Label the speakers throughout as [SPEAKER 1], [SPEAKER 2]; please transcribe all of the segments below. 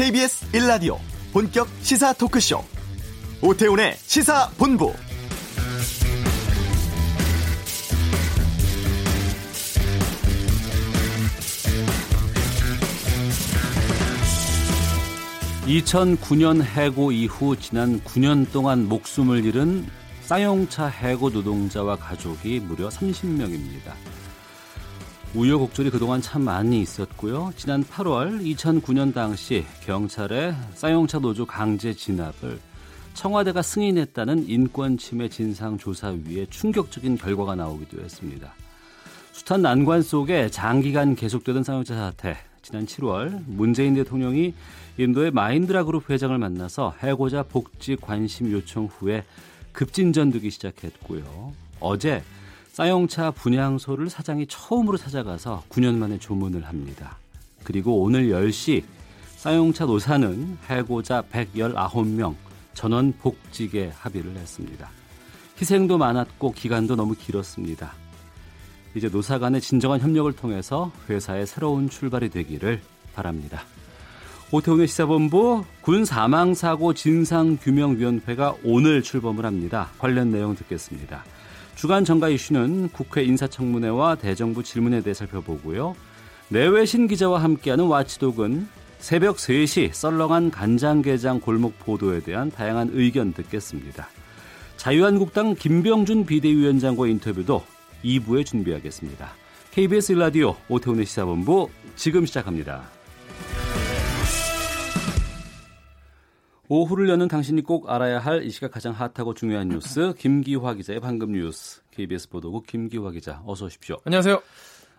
[SPEAKER 1] KBS 1라디오 본격 시사 토크쇼. 오태훈의 시사본부.
[SPEAKER 2] (2009년) 해고 이후 지난 (9년) 동안 목숨을 잃은 쌍용차 해고 노동자와 가족이 무려 (30명입니다) 우여곡절이 그동안 참 많이 있었고요. 지난 8월 2009년 당시 경찰의 쌍용차 노조 강제 진압을 청와대가 승인했다는 인권침해 진상조사위에 충격적인 결과가 나오기도 했습니다. 숱한 난관 속에 장기간 계속되던 쌍용차 사태. 지난 7월 문재인 대통령이 인도의 마인드라 그룹 회장을 만나서 해고자 복지 관심 요청 후에 급진전되기 시작했고요. 어제 쌍용차 분향소를 사장이 처음으로 찾아가서 9년 만에 조문을 합니다. 그리고 오늘 10시 쌍용차 노사는 해고자 119명 전원 복직에 합의를 했습니다. 희생도 많았고 기간도 너무 길었습니다. 이제 노사 간의 진정한 협력을 통해서 회사의 새로운 출발이 되기를 바랍니다. 오태훈의 시사본부 군 사망사고 진상규명위원회가 오늘 출범을 합니다. 관련 내용 듣겠습니다. 주간 정가 이슈는 국회 인사청문회와 대정부 질문에 대해 살펴보고요. 내외신 기자와 함께하는 와치독은 새벽 3시 썰렁한 간장게장 골목 보도에 대한 다양한 의견 듣겠습니다. 자유한국당 김병준 비대위원장과 인터뷰도 2부에 준비하겠습니다. KBS 라디오 오태훈의 시사본부 지금 시작합니다. 오후를 여는 당신이 꼭 알아야 할 이 시각 가장 핫하고 중요한 뉴스 김기화 기자의 방금 뉴스 KBS 보도국 김기화 기자 어서 오십시오.
[SPEAKER 3] 안녕하세요.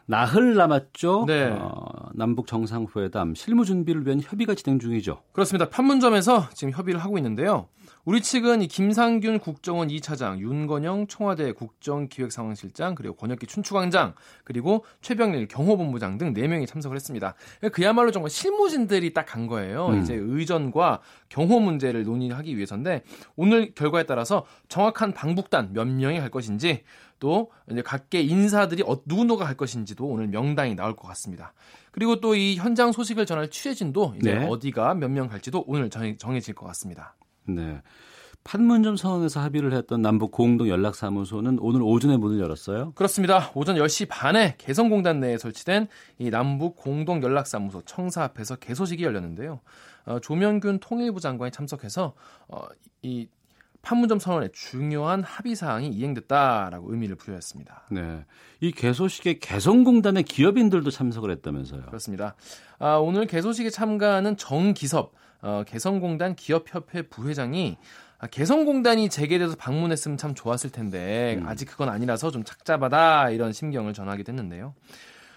[SPEAKER 2] 나흘 남았죠.
[SPEAKER 3] 네.
[SPEAKER 2] 어, 남북 정상회담 실무 준비를 위한 협의가 진행 중이죠.
[SPEAKER 3] 그렇습니다. 판문점에서 지금 협의를 하고 있는데요. 우리 측은 이 김상균 국정원 2차장, 윤건영 청와대 국정기획상황실장, 그리고 권혁기 춘추광장, 그리고 최병일 경호본부장 등 4명이 참석을 했습니다. 그야말로 정말 실무진들이 딱 간 거예요.
[SPEAKER 2] 음.
[SPEAKER 3] 이제 의전과 경호 문제를 논의하기 위해서인데 오늘 결과에 따라서 정확한 방북단 몇 명이 갈 것인지 또 이제 각계 인사들이 어, 누구누가 갈 것인지도 오늘 명단이 나올 것 같습니다. 그리고 또 이 현장 소식을 전할 취재진도 이제
[SPEAKER 2] 네.
[SPEAKER 3] 어디가 몇 명 갈지도 오늘 정, 정해질 것 같습니다.
[SPEAKER 2] 네. 판문점 선언에서 합의를 했던 남북 공동 연락사무소는 오늘 오전에 문을 열었어요.
[SPEAKER 3] 그렇습니다. 오전 10시 반에 개성공단 내에 설치된 이 남북 공동 연락사무소 청사 앞에서 개소식이 열렸는데요. 어, 조명균 통일부 장관이 참석해서 어, 이 판문점 선언의 중요한 합의 사항이 이행됐다라고 의미를 부여했습니다.
[SPEAKER 2] 네. 이 개소식에 개성공단의 기업인들도 참석을 했다면서요.
[SPEAKER 3] 그렇습니다. 아, 오늘 개소식에 참가하는 정기섭 어, 개성공단 기업협회 부회장이 아, 개성공단이 재개돼서 방문했으면 참 좋았을 텐데
[SPEAKER 2] 음.
[SPEAKER 3] 아직 그건 아니라서 좀 착잡하다 이런 심경을 전하기도 했는데요.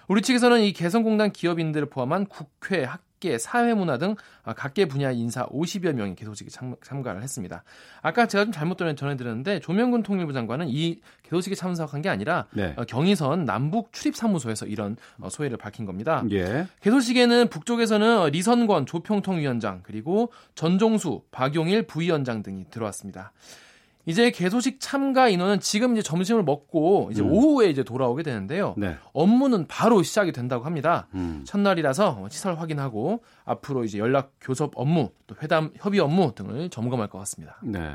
[SPEAKER 3] 우리 측에서는 이 개성공단 기업인들을 포함한 국회, 학 계, 사회문화 등 아, 각계 분야 인사 50여 명이 개소식에 참, 참가를 했습니다. 아까 제가 좀 잘못 전해드렸는데 조명근 통일부 장관은 이 개소식에 참석한 게 아니라
[SPEAKER 2] 네.
[SPEAKER 3] 어, 경의선 남북 출입사무소에서 이런 어, 소회를 밝힌 겁니다.
[SPEAKER 2] 예.
[SPEAKER 3] 개소식에는 북쪽에서는 리선권 조평통 위원장 그리고 전종수, 박용일 부위원장 등이 들어왔습니다. 이제 개소식 참가 인원은 지금 이제 점심을 먹고 이제
[SPEAKER 2] 음.
[SPEAKER 3] 오후에 이제 돌아오게 되는데요.
[SPEAKER 2] 네.
[SPEAKER 3] 업무는 바로 시작이 된다고 합니다.
[SPEAKER 2] 음.
[SPEAKER 3] 첫날이라서 시설 확인하고 앞으로 이제 연락 교섭 업무, 또 회담 협의 업무 등을 점검할 것 같습니다.
[SPEAKER 2] 네.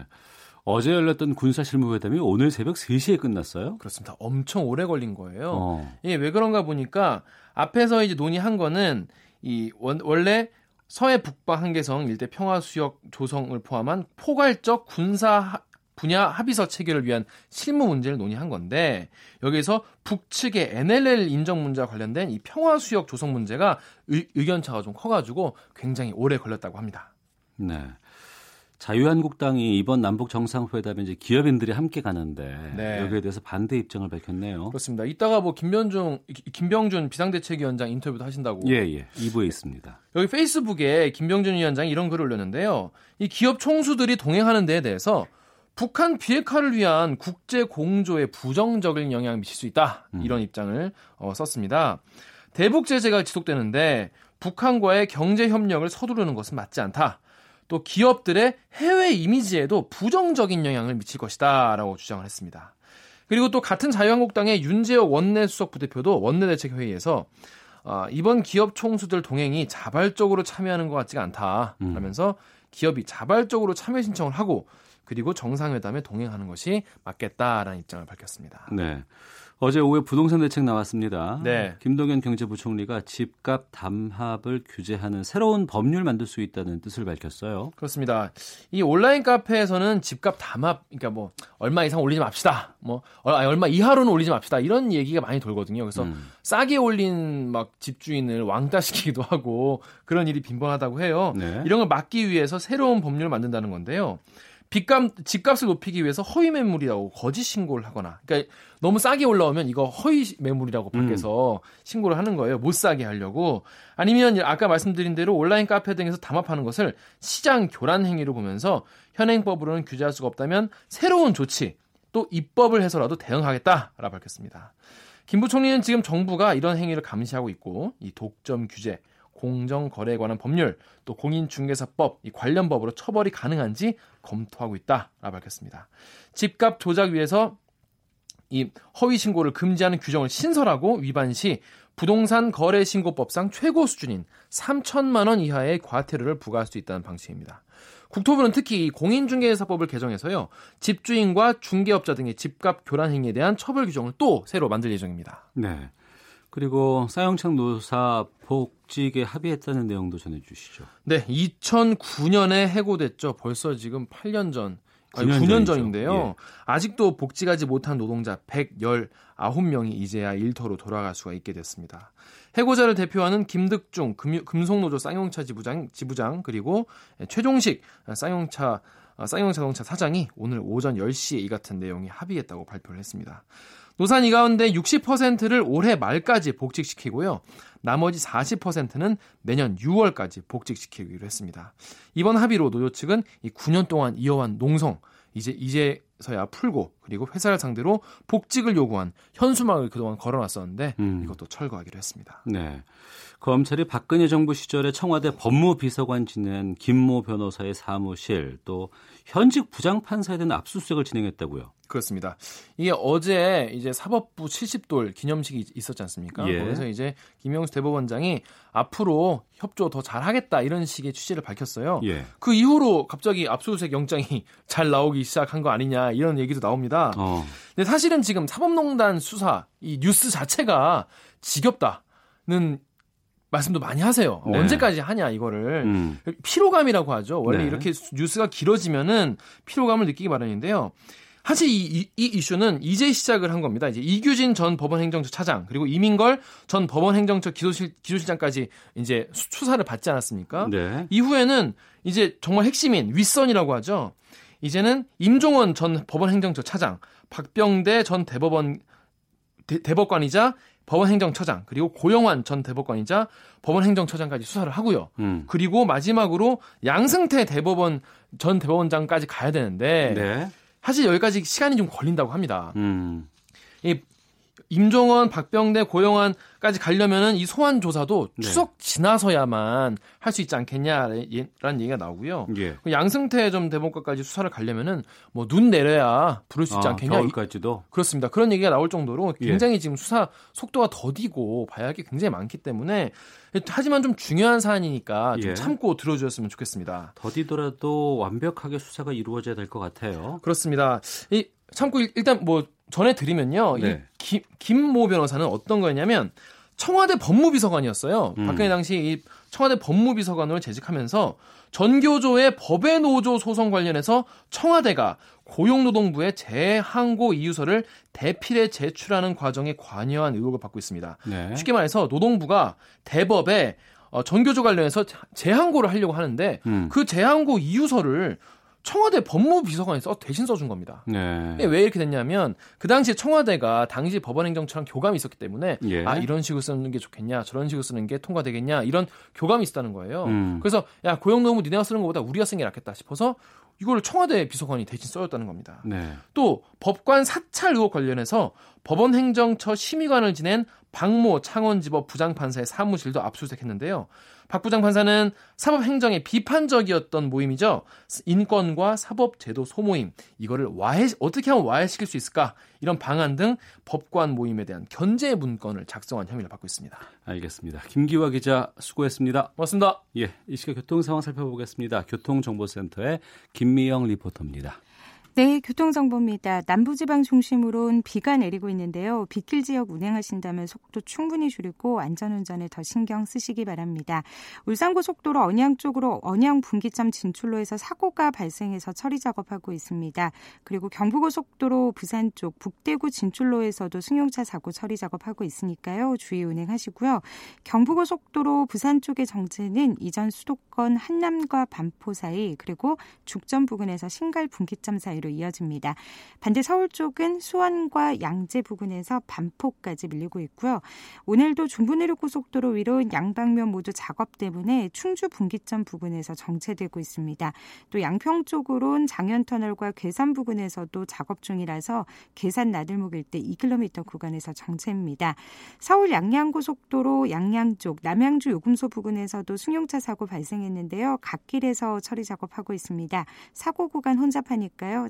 [SPEAKER 2] 어제 열렸던 군사 실무회담이 오늘 새벽 3시에 끝났어요.
[SPEAKER 3] 그렇습니다. 엄청 오래 걸린 거예요.
[SPEAKER 2] 어.
[SPEAKER 3] 이게 왜 그런가 보니까 앞에서 이제 논의한 거는 이 원, 원래 서해 북방 한계성 일대 평화 수역 조성을 포함한 포괄적 군사 하- 분야 합의서 체결을 위한 실무 문제를 논의한 건데 여기서 북측의 NLL 인정 문제와 관련된 이 평화 수역 조성 문제가 의, 의견차가 좀 커가지고 굉장히 오래 걸렸다고 합니다.
[SPEAKER 2] 네. 자유한국당이 이번 남북 정상회담에 이제 기업인들이 함께 가는데
[SPEAKER 3] 네.
[SPEAKER 2] 여기에 대해서 반대 입장을 밝혔네요.
[SPEAKER 3] 그렇습니다. 이따가 뭐 김병준 김병준 비상대책위원장 인터뷰도 하신다고
[SPEAKER 2] 예, 예. 2부에 있습니다.
[SPEAKER 3] 여기 페이스북에 김병준 위원장이 이런 글을 올렸는데요. 이 기업 총수들이 동행하는 데에 대해서 북한 비핵화를 위한 국제 공조에 부정적인 영향을 미칠 수 있다. 이런 입장을 어, 썼습니다. 대북 제재가 지속되는데 북한과의 경제 협력을 서두르는 것은 맞지 않다. 또 기업들의 해외 이미지에도 부정적인 영향을 미칠 것이다라고 주장을 했습니다. 그리고 또 같은 자유한국당의 윤재호 원내 수석 부대표도 원내대책 회의에서 어, 이번 기업 총수들 동행이 자발적으로 참여하는 것 같지가 않다.
[SPEAKER 2] 음.
[SPEAKER 3] 라면서 기업이 자발적으로 참여 신청을 하고 그리고 정상회담에 동행하는 것이 맞겠다라는 입장을 밝혔습니다.
[SPEAKER 2] 네. 어제 오후에 부동산 대책 나왔습니다.
[SPEAKER 3] 네.
[SPEAKER 2] 김동연 경제부총리가 집값 담합을 규제하는 새로운 법률 만들 수 있다는 뜻을 밝혔어요.
[SPEAKER 3] 그렇습니다. 이 온라인 카페에서는 집값 담합, 그러니까 뭐 얼마 이상 올리지 맙시다, 뭐 얼마 이하로는 올리지 맙시다 이런 얘기가 많이 돌거든요. 그래서
[SPEAKER 2] 음.
[SPEAKER 3] 싸게 올린 막 집주인을 왕따시키기도 하고 그런 일이 빈번하다고 해요.
[SPEAKER 2] 네.
[SPEAKER 3] 이런 걸 막기 위해서 새로운 법률을 만든다는 건데요. 빚값, 집값을 높이기 위해서 허위 매물이라고 거짓 신고를 하거나, 그러니까 너무 싸게 올라오면 이거 허위 매물이라고 밖에서 음. 신고를 하는 거예요. 못 사게 하려고. 아니면 아까 말씀드린 대로 온라인 카페 등에서 담합하는 것을 시장 교란 행위로 보면서 현행법으로는 규제할 수가 없다면 새로운 조치, 또 입법을 해서라도 대응하겠다라고 밝혔습니다. 김 부총리는 지금 정부가 이런 행위를 감시하고 있고 이 독점 규제, 공정 거래에 관한 법률, 또 공인중개사법 이 관련 법으로 처벌이 가능한지 검토하고 있다라 밝혔습니다. 집값 조작 위해서 이 허위 신고를 금지하는 규정을 신설하고 위반 시 부동산 거래 신고법상 최고 수준인 3천만 원 이하의 과태료를 부과할 수 있다는 방침입니다. 국토부는 특히 공인중개사법을 개정해서요 집주인과 중개업자 등의 집값 교란 행위에 대한 처벌 규정을 또 새로 만들 예정입니다.
[SPEAKER 2] 네. 그리고 사형창 노사 복직에 합의했다는 내용도 전해주시죠.
[SPEAKER 3] 네, 2009년에 해고됐죠. 벌써 지금 8년 전. 9년, 9년 전인데요. 예. 아직도 복직하지 못한 노동자 119명이 이제야 일터로 돌아갈 수가 있게 됐습니다. 해고자를 대표하는 김득중 금, 금속노조 쌍용차 지부장, 지부장 그리고 최종식 쌍용차 쌍용자동차 사장이 오늘 오전 10시에 이 같은 내용이 합의했다고 발표를 했습니다. 노산 이 가운데 60%를 올해 말까지 복직시키고요. 나머지 40%는 내년 6월까지 복직시키기로 했습니다. 이번 합의로 노조 측은 이 9년 동안 이어온 농성 이제 이제서야 풀고 그리고 회사를 상대로 복직을 요구한 현수막을 그동안 걸어놨었는데 음. 이것도 철거하기로 했습니다.
[SPEAKER 2] 네. 검찰이 박근혜 정부 시절에 청와대 법무비서관 지낸 김모 변호사의 사무실 또 현직 부장판사에 대한 압수수색을 진행했다고요.
[SPEAKER 3] 그렇습니다. 이게 어제 이제 사법부 70돌 기념식이 있었지 않습니까? 예. 거기서 이제 김영수 대법원장이 앞으로 협조 더 잘하겠다 이런 식의 취지를 밝혔어요. 예. 그 이후로 갑자기 압수수색 영장이 잘 나오기 시작한 거 아니냐 이런 얘기도 나옵니다. 어. 근데 사실은 지금 사법농단 수사 이 뉴스 자체가 지겹다는 말씀도 많이 하세요. 네. 언제까지 하냐 이거를 음. 피로감이라고 하죠. 원래 네. 이렇게 뉴스가 길어지면은 피로감을 느끼기 마련인데요. 사실 이, 이, 이, 이슈는 이제 시작을 한 겁니다. 이제 이규진 전 법원행정처 차장 그리고 이민걸 전 법원행정처 기소실, 기소실장까지 이제 수사를 받지 않았습니까? 네. 이후에는 이제 정말 핵심인 윗선이라고 하죠. 이제는 임종원 전 법원행정처 차장, 박병대 전 대법원 대, 대법관이자 법원행정처장 그리고 고영환 전 대법관이자 법원행정처장까지 수사를 하고요. 음. 그리고 마지막으로 양승태 대법원 전 대법원장까지 가야 되는데 네. 사실 여기까지 시간이 좀 걸린다고 합니다. 음. 이 임종원, 박병대, 고영환까지 가려면은 이 소환 조사도 네. 추석 지나서야만 할 수 있지 않겠냐라는 얘기가 나오고요. 예. 그 양승태 전 대법관까지 수사를 가려면은 뭐 눈 내려야 부를 수 있지 아, 않겠냐.
[SPEAKER 2] 겨울까지도
[SPEAKER 3] 그렇습니다. 그런 얘기가 나올 정도로 예. 굉장히 예. 지금 수사 속도가 더디고 봐야 할 게 굉장히 많기 때문에 하지만 좀 중요한 사안이니까 좀 예. 참고 들어주셨으면 좋겠습니다.
[SPEAKER 2] 더디더라도 완벽하게 수사가 이루어져야 될 것 같아요.
[SPEAKER 3] 그렇습니다. 이 참고 일단 뭐 전해드리면요. 네. 이 김, 김모 변호사는 어떤 거였냐면 청와대 법무비서관이었어요. 음. 박근혜 당시 이 청와대 법무비서관으로 재직하면서 전교조의 법외 노조 소송 관련해서 청와대가 고용노동부의 재항고 이유서를 대필에 제출하는 과정에 관여한 의혹을 받고 있습니다. 네. 쉽게 말해서 노동부가 대법에 어, 전교조 관련해서 재항고를 하려고 하는데 음. 그 재항고 이유서를 청와대 법무비서관이 써 대신 써준 겁니다. 네. 왜 이렇게 됐냐면 그 당시에 청와대가 당시 법원행정처랑 교감이 있었기 때문에 예. 아 이런 식으로 쓰는 게 좋겠냐 저런 식으로 쓰는 게 통과되겠냐 이런 교감이 있었다는 거예요. 음. 그래서 야 고용노무 니네가 쓰는 것보다 우리가 쓰는 게 낫겠다 싶어서 이걸 청와대 비서관이 대신 써줬다는 겁니다. 네. 또 법관 사찰 의혹 관련해서 법원행정처 심의관을 지낸 박모 창원지법 부장판사의 사무실도 압수수색했는데요. 박 부장 판사는 사법행정에 비판적이었던 모임이죠. 인권과 사법제도 소모임 이거를 와해 어떻게 하면 와해시킬 수 있을까 이런 방안 등 법관 모임에 대한 견제 문건을 작성한 혐의를 받고 있습니다.
[SPEAKER 2] 알겠습니다. 김기화 기자 수고했습니다.
[SPEAKER 3] 고맙습니다.
[SPEAKER 2] 예, 이 시각 교통 상황 살펴보겠습니다. 교통정보센터의 김미영 리포터입니다.
[SPEAKER 4] 네, 교통정보입니다. 남부지방 중심으로는 비가 내리고 있는데요. 빗길 지역 운행하신다면 속도 충분히 줄이고 안전운전에 더 신경 쓰시기 바랍니다. 울산고속도로 언양 쪽으로 언양 분기점 진출로에서 사고가 발생해서 처리 작업하고 있습니다. 그리고 경부고속도로 부산 쪽 북대구 진출로에서도 승용차 사고 처리 작업하고 있으니까요. 주의 운행하시고요. 경부고속도로 부산 쪽의 정체는 이전 수도권 한남과 반포 사이 그리고 죽전 부근에서 신갈 분기점 사이로 사이로 이어집니다. 반대 서울 쪽은 수원과 양재 부근에서 반포까지 밀리고 있고요. 오늘도 중부내륙 고속도로 위로 양방면 모두 작업 때문에 충주 분기점 부근에서 정체되고 있습니다. 또 양평 쪽으론 장현터널과 괴산 부근에서도 작업 중이라서 계산 나들목 일대 2km 구간에서 정체입니다. 서울 양양고속도로 양양 쪽 남양주 요금소 부근에서도 승용차 사고 발생했는데요. 갓길에서 처리 작업하고 있습니다. 사고 구간 혼잡하니까요.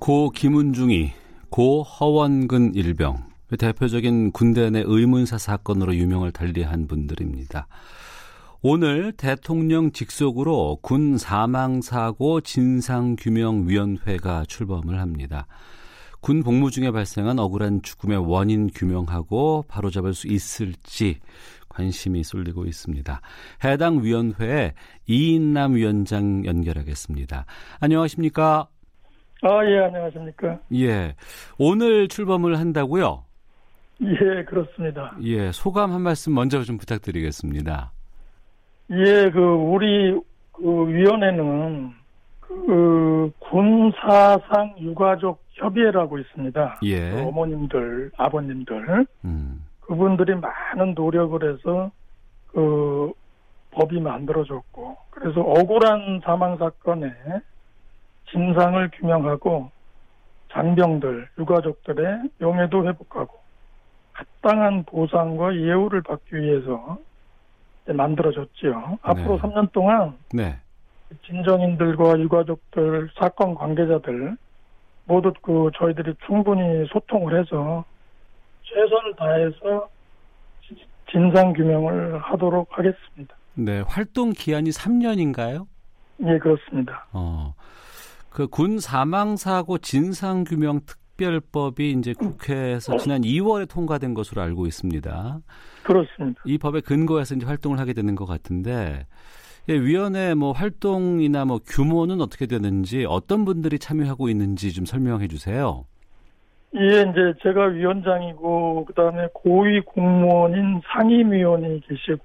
[SPEAKER 2] 고 김은중이 고 허원근 일병 대표적인 군대 내 의문사 사건으로 유명을 달리한 분들입니다. 오늘 대통령 직속으로 군 사망사고 진상규명위원회가 출범을 합니다. 군 복무 중에 발생한 억울한 죽음의 원인 규명하고 바로잡을 수 있을지 관심이 쏠리고 있습니다. 해당 위원회에 이인남 위원장 연결하겠습니다. 안녕하십니까?
[SPEAKER 5] 아, 예, 안녕하십니까.
[SPEAKER 2] 예. 오늘 출범을 한다고요?
[SPEAKER 5] 예, 그렇습니다.
[SPEAKER 2] 예, 소감 한 말씀 먼저 좀 부탁드리겠습니다.
[SPEAKER 5] 예, 그, 우리, 그, 위원회는, 그, 군사상 유가족 협의회라고 있습니다.
[SPEAKER 2] 예.
[SPEAKER 5] 그 어머님들, 아버님들.
[SPEAKER 2] 음.
[SPEAKER 5] 그분들이 많은 노력을 해서, 그, 법이 만들어졌고, 그래서 억울한 사망 사건에 진상을 규명하고 장병들, 유가족들의 명예도 회복하고 합당한 보상과 예우를 받기 위해서 만들어졌지요. 앞으로
[SPEAKER 2] 네.
[SPEAKER 5] 3년 동안
[SPEAKER 2] 네.
[SPEAKER 5] 진정인들과 유가족들, 사건 관계자들 모두 그 저희들이 충분히 소통을 해서 최선을 다해서 진상 규명을 하도록 하겠습니다.
[SPEAKER 2] 네, 활동 기한이 3년인가요?
[SPEAKER 5] 예, 그렇습니다.
[SPEAKER 2] 어. 그 군 사망 사고 진상 규명 특별법이 이제 국회에서 지난 2월에 통과된 것으로 알고 있습니다.
[SPEAKER 5] 그렇습니다.
[SPEAKER 2] 이 법에 근거해서 이제 활동을 하게 되는 것 같은데 예, 위원회 뭐 활동이나 뭐 규모는 어떻게 되는지 어떤 분들이 참여하고 있는지 좀 설명해 주세요.
[SPEAKER 5] 예, 이제 제가 위원장이고 그다음에 고위 공무원인 상임위원이 계시고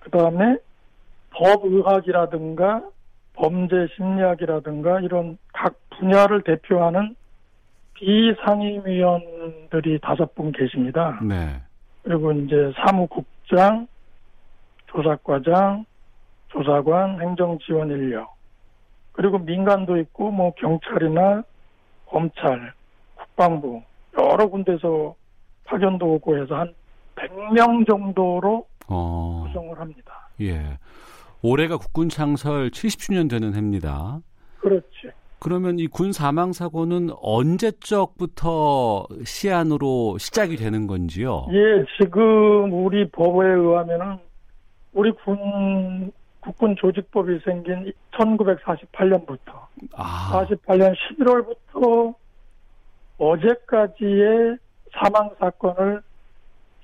[SPEAKER 5] 그다음에 법의학이라든가 범죄 심리학이라든가 이런 각 분야를 대표하는 비상임위원들이 다섯 분 계십니다.
[SPEAKER 2] 네.
[SPEAKER 5] 그리고 이제 사무국장, 조사과장, 조사관, 행정지원 인력, 그리고 민간도 있고 뭐 경찰이나 검찰, 국방부 여러 군데서 파견도 오고 해서 한 100명 정도로
[SPEAKER 2] 어.
[SPEAKER 5] 구성을 합니다.
[SPEAKER 2] 예. 올해가 국군 창설 70주년 되는 해입니다.
[SPEAKER 5] 그렇지.
[SPEAKER 2] 그러면 이 군 사망 사고는 언제적부터 시한으로 시작이 되는 건지요?
[SPEAKER 5] 예, 지금 우리 법에 의하면은 우리 군 국군 조직법이 생긴 1948년부터
[SPEAKER 2] 아,
[SPEAKER 5] 48년 11월부터 어제까지의 사망 사건을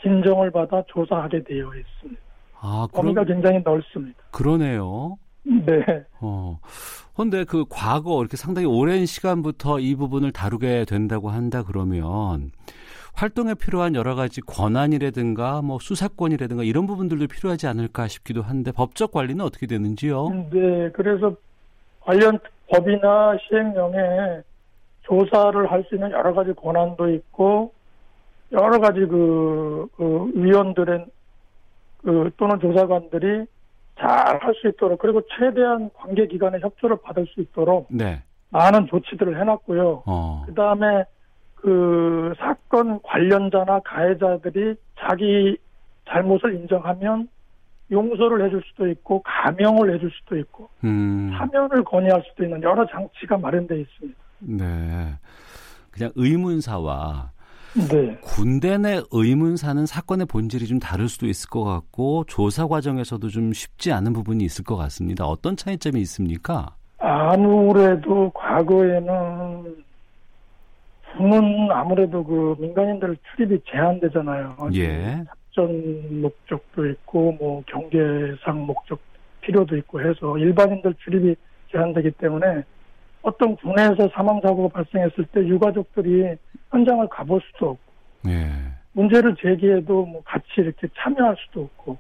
[SPEAKER 5] 진정을 받아 조사하게 되어 있습니다.
[SPEAKER 2] 아,
[SPEAKER 5] 범위가
[SPEAKER 2] 그럼
[SPEAKER 5] 굉장히 넓습니다.
[SPEAKER 2] 그러네요.
[SPEAKER 5] 네.
[SPEAKER 2] 어. 근데 그 과거 이렇게 상당히 오랜 시간부터 이 부분을 다루게 된다고 한다 그러면 활동에 필요한 여러 가지 권한이라든가 뭐 수사권이라든가 이런 부분들도 필요하지 않을까 싶기도 한데 법적 관리는 어떻게 되는지요?
[SPEAKER 5] 네, 그래서 관련 법이나 시행령에 조사를 할 수 있는 여러 가지 권한도 있고 여러 가지 그, 그 위원들의 그 또는 조사관들이 잘 할 수 있도록 그리고 최대한 관계 기관의 협조를 받을 수 있도록
[SPEAKER 2] 네.
[SPEAKER 5] 많은 조치들을 해놨고요.
[SPEAKER 2] 어.
[SPEAKER 5] 그 다음에 그 사건 관련자나 가해자들이 자기 잘못을 인정하면 용서를 해줄 수도 있고 감형을 해줄 수도 있고
[SPEAKER 2] 음.
[SPEAKER 5] 사면을 건의할 수도 있는 여러 장치가 마련되어 있습니다.
[SPEAKER 2] 네. 그냥 의문사와
[SPEAKER 5] 네.
[SPEAKER 2] 군대 내 의문사는 사건의 본질이 좀 다를 수도 있을 것 같고 조사 과정에서도 좀 쉽지 않은 부분이 있을 것 같습니다. 어떤 차이점이 있습니까?
[SPEAKER 5] 아무래도 과거에는 군은 아무래도 그 민간인들 출입이 제한되잖아요.
[SPEAKER 2] 예.
[SPEAKER 5] 작전 목적도 있고 뭐 경계상 목적 필요도 있고 해서 일반인들 출입이 제한되기 때문에 어떤 군에서 사망 사고가 발생했을 때 유가족들이 현장을 가볼 수도 없고
[SPEAKER 2] 예.
[SPEAKER 5] 문제를 제기해도 뭐 같이 이렇게 참여할 수도 없고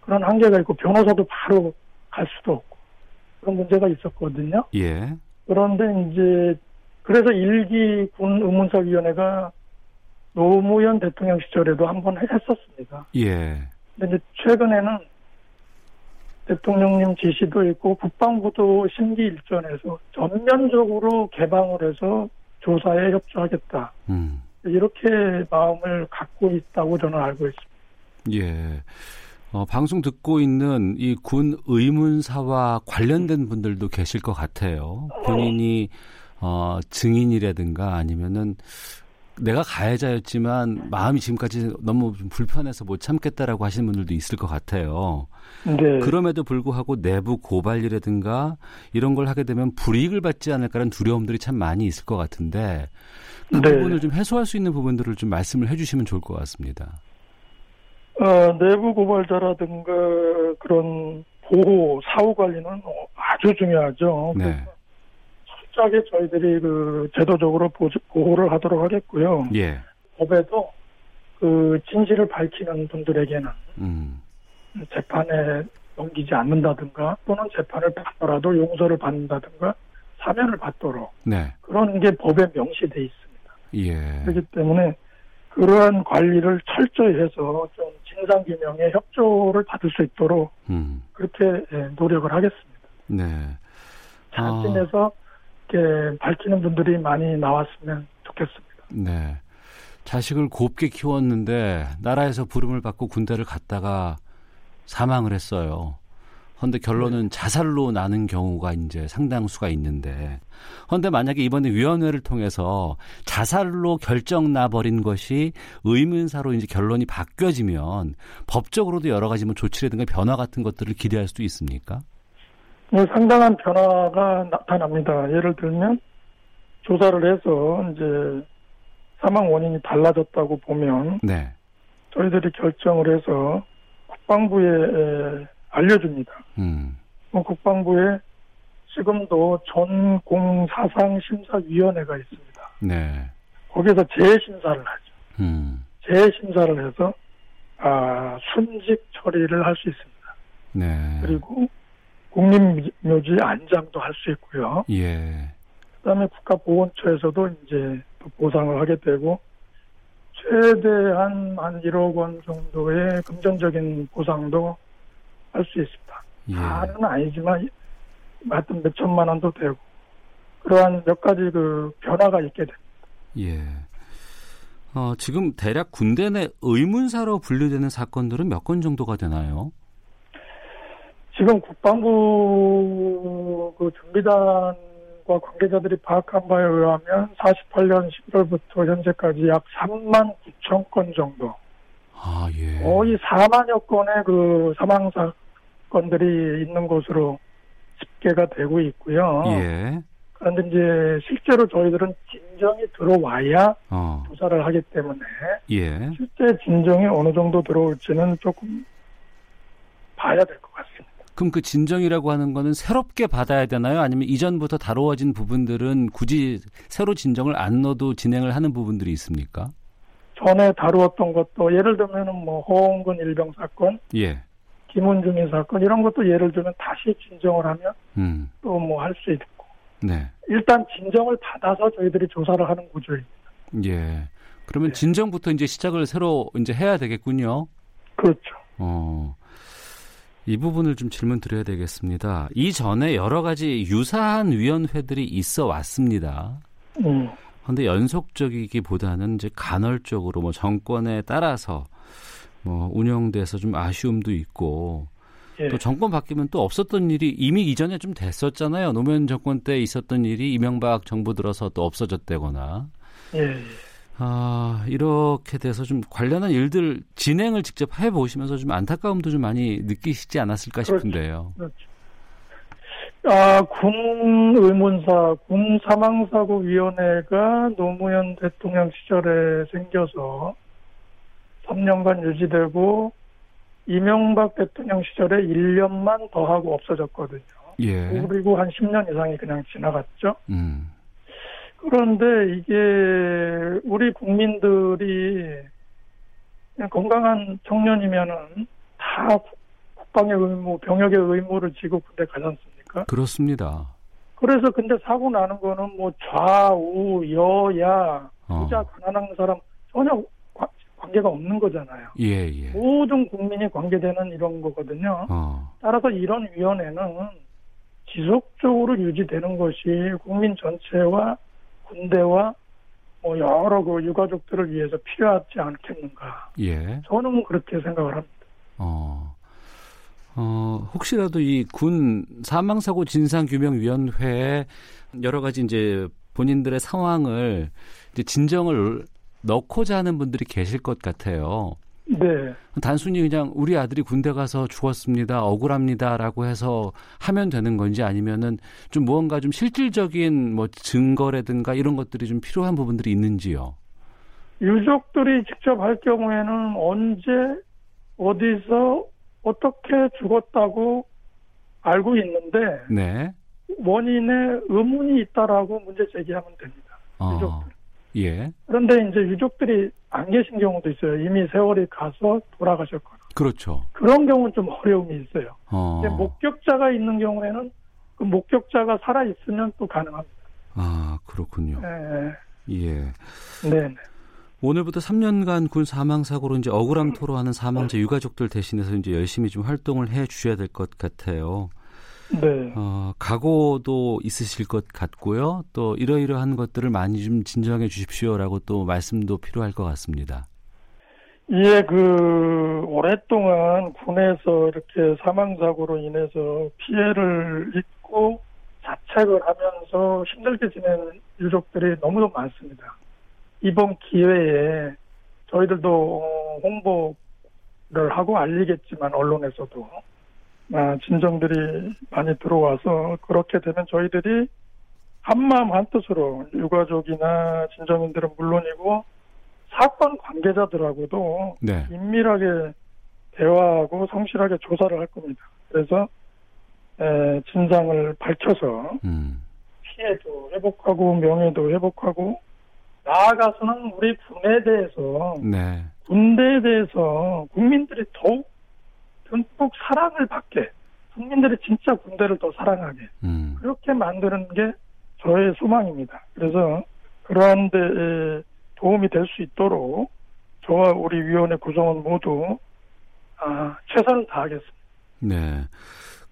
[SPEAKER 5] 그런 한계가 있고 변호사도 바로 갈 수도 없고 그런 문제가 있었거든요.
[SPEAKER 2] 예.
[SPEAKER 5] 그런데 이제 그래서 일기 군 의문사위원회가 노무현 대통령 시절에도 한 번 했었습니다.
[SPEAKER 2] 예.
[SPEAKER 5] 근데 이제 최근에는 대통령님 지시도 있고 국방부도 심기 일전에서 전면적으로 개방을 해서 조사에 협조하겠다.
[SPEAKER 2] 음.
[SPEAKER 5] 이렇게 마음을 갖고 있다고 저는 알고 있습니다.
[SPEAKER 2] 예. 어, 방송 듣고 있는 이 군 의문사와 관련된 분들도 계실 것 같아요. 본인이 어, 증인이라든가 아니면은 내가 가해자였지만 마음이 지금까지 너무 좀 불편해서 못 참겠다라고 하시는 분들도 있을 것 같아요.
[SPEAKER 5] 네.
[SPEAKER 2] 그럼에도 불구하고 내부 고발이라든가 이런 걸 하게 되면 불이익을 받지 않을까라는 두려움들이 참 많이 있을 것 같은데 그
[SPEAKER 5] 네.
[SPEAKER 2] 부분을 좀 해소할 수 있는 부분들을 좀 말씀을 해주시면 좋을 것 같습니다.
[SPEAKER 5] 어, 내부 고발자라든가 그런 보호, 사후 관리는 아주 중요하죠.
[SPEAKER 2] 네.
[SPEAKER 5] 철저하게 저희들이 그 제도적으로 보- 보호를 하도록 하겠고요.
[SPEAKER 2] 예.
[SPEAKER 5] 법에도 그 진실을 밝히는 분들에게는
[SPEAKER 2] 음.
[SPEAKER 5] 재판에 넘기지 않는다든가 또는 재판을 받더라도 용서를 받는다든가 사면을 받도록
[SPEAKER 2] 네.
[SPEAKER 5] 그런 게 법에 명시돼 있습니다.
[SPEAKER 2] 예.
[SPEAKER 5] 그렇기 때문에 그러한 관리를 철저히 해서 좀 진상 규명에 협조를 받을 수 있도록
[SPEAKER 2] 음.
[SPEAKER 5] 그렇게 예, 노력을 하겠습니다.
[SPEAKER 2] 네. 아.
[SPEAKER 5] 자진해서 이렇게 밝히는 분들이 많이 나왔으면 좋겠습니다.
[SPEAKER 2] 네. 자식을 곱게 키웠는데 나라에서 부름을 받고 군대를 갔다가 사망을 했어요. 헌데 결론은 자살로 나는 경우가 이제 상당수가 있는데 헌데 만약에 이번에 위원회를 통해서 자살로 결정 나버린 것이 의문사로 이제 결론이 바뀌어지면 법적으로도 여러 가지 뭐 조치라든가 변화 같은 것들을 기대할 수도 있습니까?
[SPEAKER 5] 뭐 상당한 변화가 나타납니다. 예를 들면 조사를 해서 이제 사망 원인이 달라졌다고 보면
[SPEAKER 2] 네.
[SPEAKER 5] 저희들이 결정을 해서 국방부에 에, 알려줍니다.
[SPEAKER 2] 음.
[SPEAKER 5] 뭐 국방부에 지금도 전공사상심사위원회가 있습니다.
[SPEAKER 2] 네.
[SPEAKER 5] 거기서 재심사를 하죠.
[SPEAKER 2] 음.
[SPEAKER 5] 재심사를 해서 아, 순직 처리를 할 수 있습니다.
[SPEAKER 2] 네.
[SPEAKER 5] 그리고 국립묘지 안장도 할 수 있고요.
[SPEAKER 2] 예.
[SPEAKER 5] 그다음에 국가보훈처에서도 이제 또 보상을 하게 되고 최대한 한 1억 원 정도의 금전적인 보상도 할 수 있습니다.
[SPEAKER 2] 예.
[SPEAKER 5] 다는 아니지만 하여튼 몇 천만 원도 되고 그러한 몇 가지 그 변화가 있게 됩니다.
[SPEAKER 2] 예. 어, 지금 대략 군대 내 의문사로 분류되는 사건들은 몇 건 정도가 되나요?
[SPEAKER 5] 지금 국방부 그 준비단과 관계자들이 파악한 바에 의하면 48년 10월부터 현재까지 약 3만 9천 건 정도,
[SPEAKER 2] 아, 예.
[SPEAKER 5] 거의 4만여 건의 그 사망 사건들이 있는 것으로 집계가 되고 있고요.
[SPEAKER 2] 예.
[SPEAKER 5] 그런데 이제 실제로 저희들은 진정이 들어와야
[SPEAKER 2] 어,
[SPEAKER 5] 조사를 하기 때문에
[SPEAKER 2] 예.
[SPEAKER 5] 실제 진정이 어느 정도 들어올지는 조금 봐야 될 것 같습니다.
[SPEAKER 2] 그럼 그 진정이라고 하는 거는 새롭게 받아야 되나요? 아니면 이전부터 다루어진 부분들은 굳이 새로 진정을 안 넣어도 진행을 하는 부분들이 있습니까?
[SPEAKER 5] 전에 다루었던 것도 예를 들면은 뭐 허홍근 일병 사건,
[SPEAKER 2] 예.
[SPEAKER 5] 김은중인 사건 이런 것도 예를 들면 다시 진정을 하면
[SPEAKER 2] 음.
[SPEAKER 5] 또뭐 할 수 있고
[SPEAKER 2] 네.
[SPEAKER 5] 일단 진정을 받아서 저희들이 조사를 하는 구조입니다.
[SPEAKER 2] 예. 그러면 진정부터 이제 시작을 새로 이제 해야 되겠군요.
[SPEAKER 5] 그렇죠.
[SPEAKER 2] 어. 이 부분을 좀 질문 드려야 되겠습니다. 이전에 여러 가지 유사한 위원회들이 있어 왔습니다.
[SPEAKER 5] 음.
[SPEAKER 2] 그런데 연속적이기보다는 이제 간헐적으로 뭐 정권에 따라서 뭐 운영돼서 좀 아쉬움도 있고
[SPEAKER 5] 예.
[SPEAKER 2] 또 정권 바뀌면 또 없었던 일이 이미 이전에 좀 됐었잖아요. 노무현 정권 때 있었던 일이 이명박 정부 들어서 또 없어졌다거나
[SPEAKER 5] 예.
[SPEAKER 2] 아, 이렇게 돼서 좀 관련한 일들 진행을 직접 해 보시면서 좀 안타까움도 좀 많이 느끼시지 않았을까
[SPEAKER 5] 그렇죠.
[SPEAKER 2] 싶은데요.
[SPEAKER 5] 그렇죠. 아, 군 의문사, 군 사망사고 위원회가 노무현 대통령 시절에 생겨서 3년간 유지되고 이명박 대통령 시절에 1년만 더 하고 없어졌거든요.
[SPEAKER 2] 예.
[SPEAKER 5] 그리고 한 10년 이상이 그냥 지나갔죠.
[SPEAKER 2] 음.
[SPEAKER 5] 그런데 이게 우리 국민들이 건강한 청년이면은 다 국방의 의무, 병역의 의무를 지고 군대 가지 않습니까?
[SPEAKER 2] 그렇습니다.
[SPEAKER 5] 그래서 근데 사고 나는 거는 뭐 좌우, 여야,
[SPEAKER 2] 어.
[SPEAKER 5] 부자, 가난한 사람 전혀 관- 관계가 없는 거잖아요.
[SPEAKER 2] 예, 예.
[SPEAKER 5] 모든 국민이 관계되는 이런 거거든요.
[SPEAKER 2] 어.
[SPEAKER 5] 따라서 이런 위원회는 지속적으로 유지되는 것이 국민 전체와 군대와 뭐 여러 그 유가족들을 위해서 필요하지 않겠는가.
[SPEAKER 2] 예.
[SPEAKER 5] 저는 그렇게 생각을 합니다.
[SPEAKER 2] 어. 어, 혹시라도 이 군 사망사고 진상규명위원회에 여러 가지 이제 본인들의 상황을 이제 진정을 넣고자 하는 분들이 계실 것 같아요.
[SPEAKER 5] 네.
[SPEAKER 2] 단순히 그냥 우리 아들이 군대 가서 죽었습니다. 억울합니다라고 해서 하면 되는 건지 아니면은 좀 무언가 좀 실질적인 뭐 증거라든가 이런 것들이 좀 필요한 부분들이 있는지요.
[SPEAKER 5] 유족들이 직접 할 경우에는 언제 어디서 어떻게 죽었다고 알고 있는데
[SPEAKER 2] 네.
[SPEAKER 5] 원인에 의문이 있다라고 문제 제기하면 됩니다.
[SPEAKER 2] 어.
[SPEAKER 5] 유족들.
[SPEAKER 2] 예.
[SPEAKER 5] 그런데 이제 유족들이 안 계신 경우도 있어요. 이미 세월이 가서 돌아가셨거나.
[SPEAKER 2] 그렇죠.
[SPEAKER 5] 그런 경우는 좀 어려움이 있어요.
[SPEAKER 2] 어.
[SPEAKER 5] 목격자가 있는 경우에는 그 목격자가 살아 있으면 또 가능합니다.
[SPEAKER 2] 아, 그렇군요.
[SPEAKER 5] 네,
[SPEAKER 2] 예.
[SPEAKER 5] 네, 네.
[SPEAKER 2] 오늘부터 3년간 군 사망 사고로 이제 억울함 토로하는 사망자 유가족들 대신해서 이제 열심히 좀 활동을 해 주셔야 될 것 같아요.
[SPEAKER 5] 네.
[SPEAKER 2] 어, 각오도 있으실 것 같고요. 또 이러이러한 것들을 많이 좀 진정해 주십시오라고 또 말씀도 필요할 것 같습니다.
[SPEAKER 5] 예, 그 오랫동안 군에서 이렇게 사망 사고로 인해서 피해를 입고 자책을 하면서 힘들게 지내는 유족들이 너무도 많습니다. 이번 기회에 저희들도 어, 홍보를 하고 알리겠지만 언론에서도 아, 진정들이 많이 들어와서 그렇게 되면 저희들이 한마음 한뜻으로 유가족이나 진정인들은 물론이고 사건 관계자들하고도
[SPEAKER 2] 네.
[SPEAKER 5] 긴밀하게 대화하고 성실하게 조사를 할 겁니다. 그래서 에, 진상을 밝혀서
[SPEAKER 2] 음.
[SPEAKER 5] 피해도 회복하고 명예도 회복하고 나아가서는 우리 군에 대해서
[SPEAKER 2] 네.
[SPEAKER 5] 군대에 대해서 국민들이 더욱 듬뿍 사랑을 받게 국민들이 진짜 군대를 더 사랑하게
[SPEAKER 2] 음.
[SPEAKER 5] 그렇게 만드는 게 저의 소망입니다. 그래서 그러한 데 도움이 될 수 있도록 저와 우리 위원회 구성원 모두 아, 최선을 다하겠습니다.
[SPEAKER 2] 네.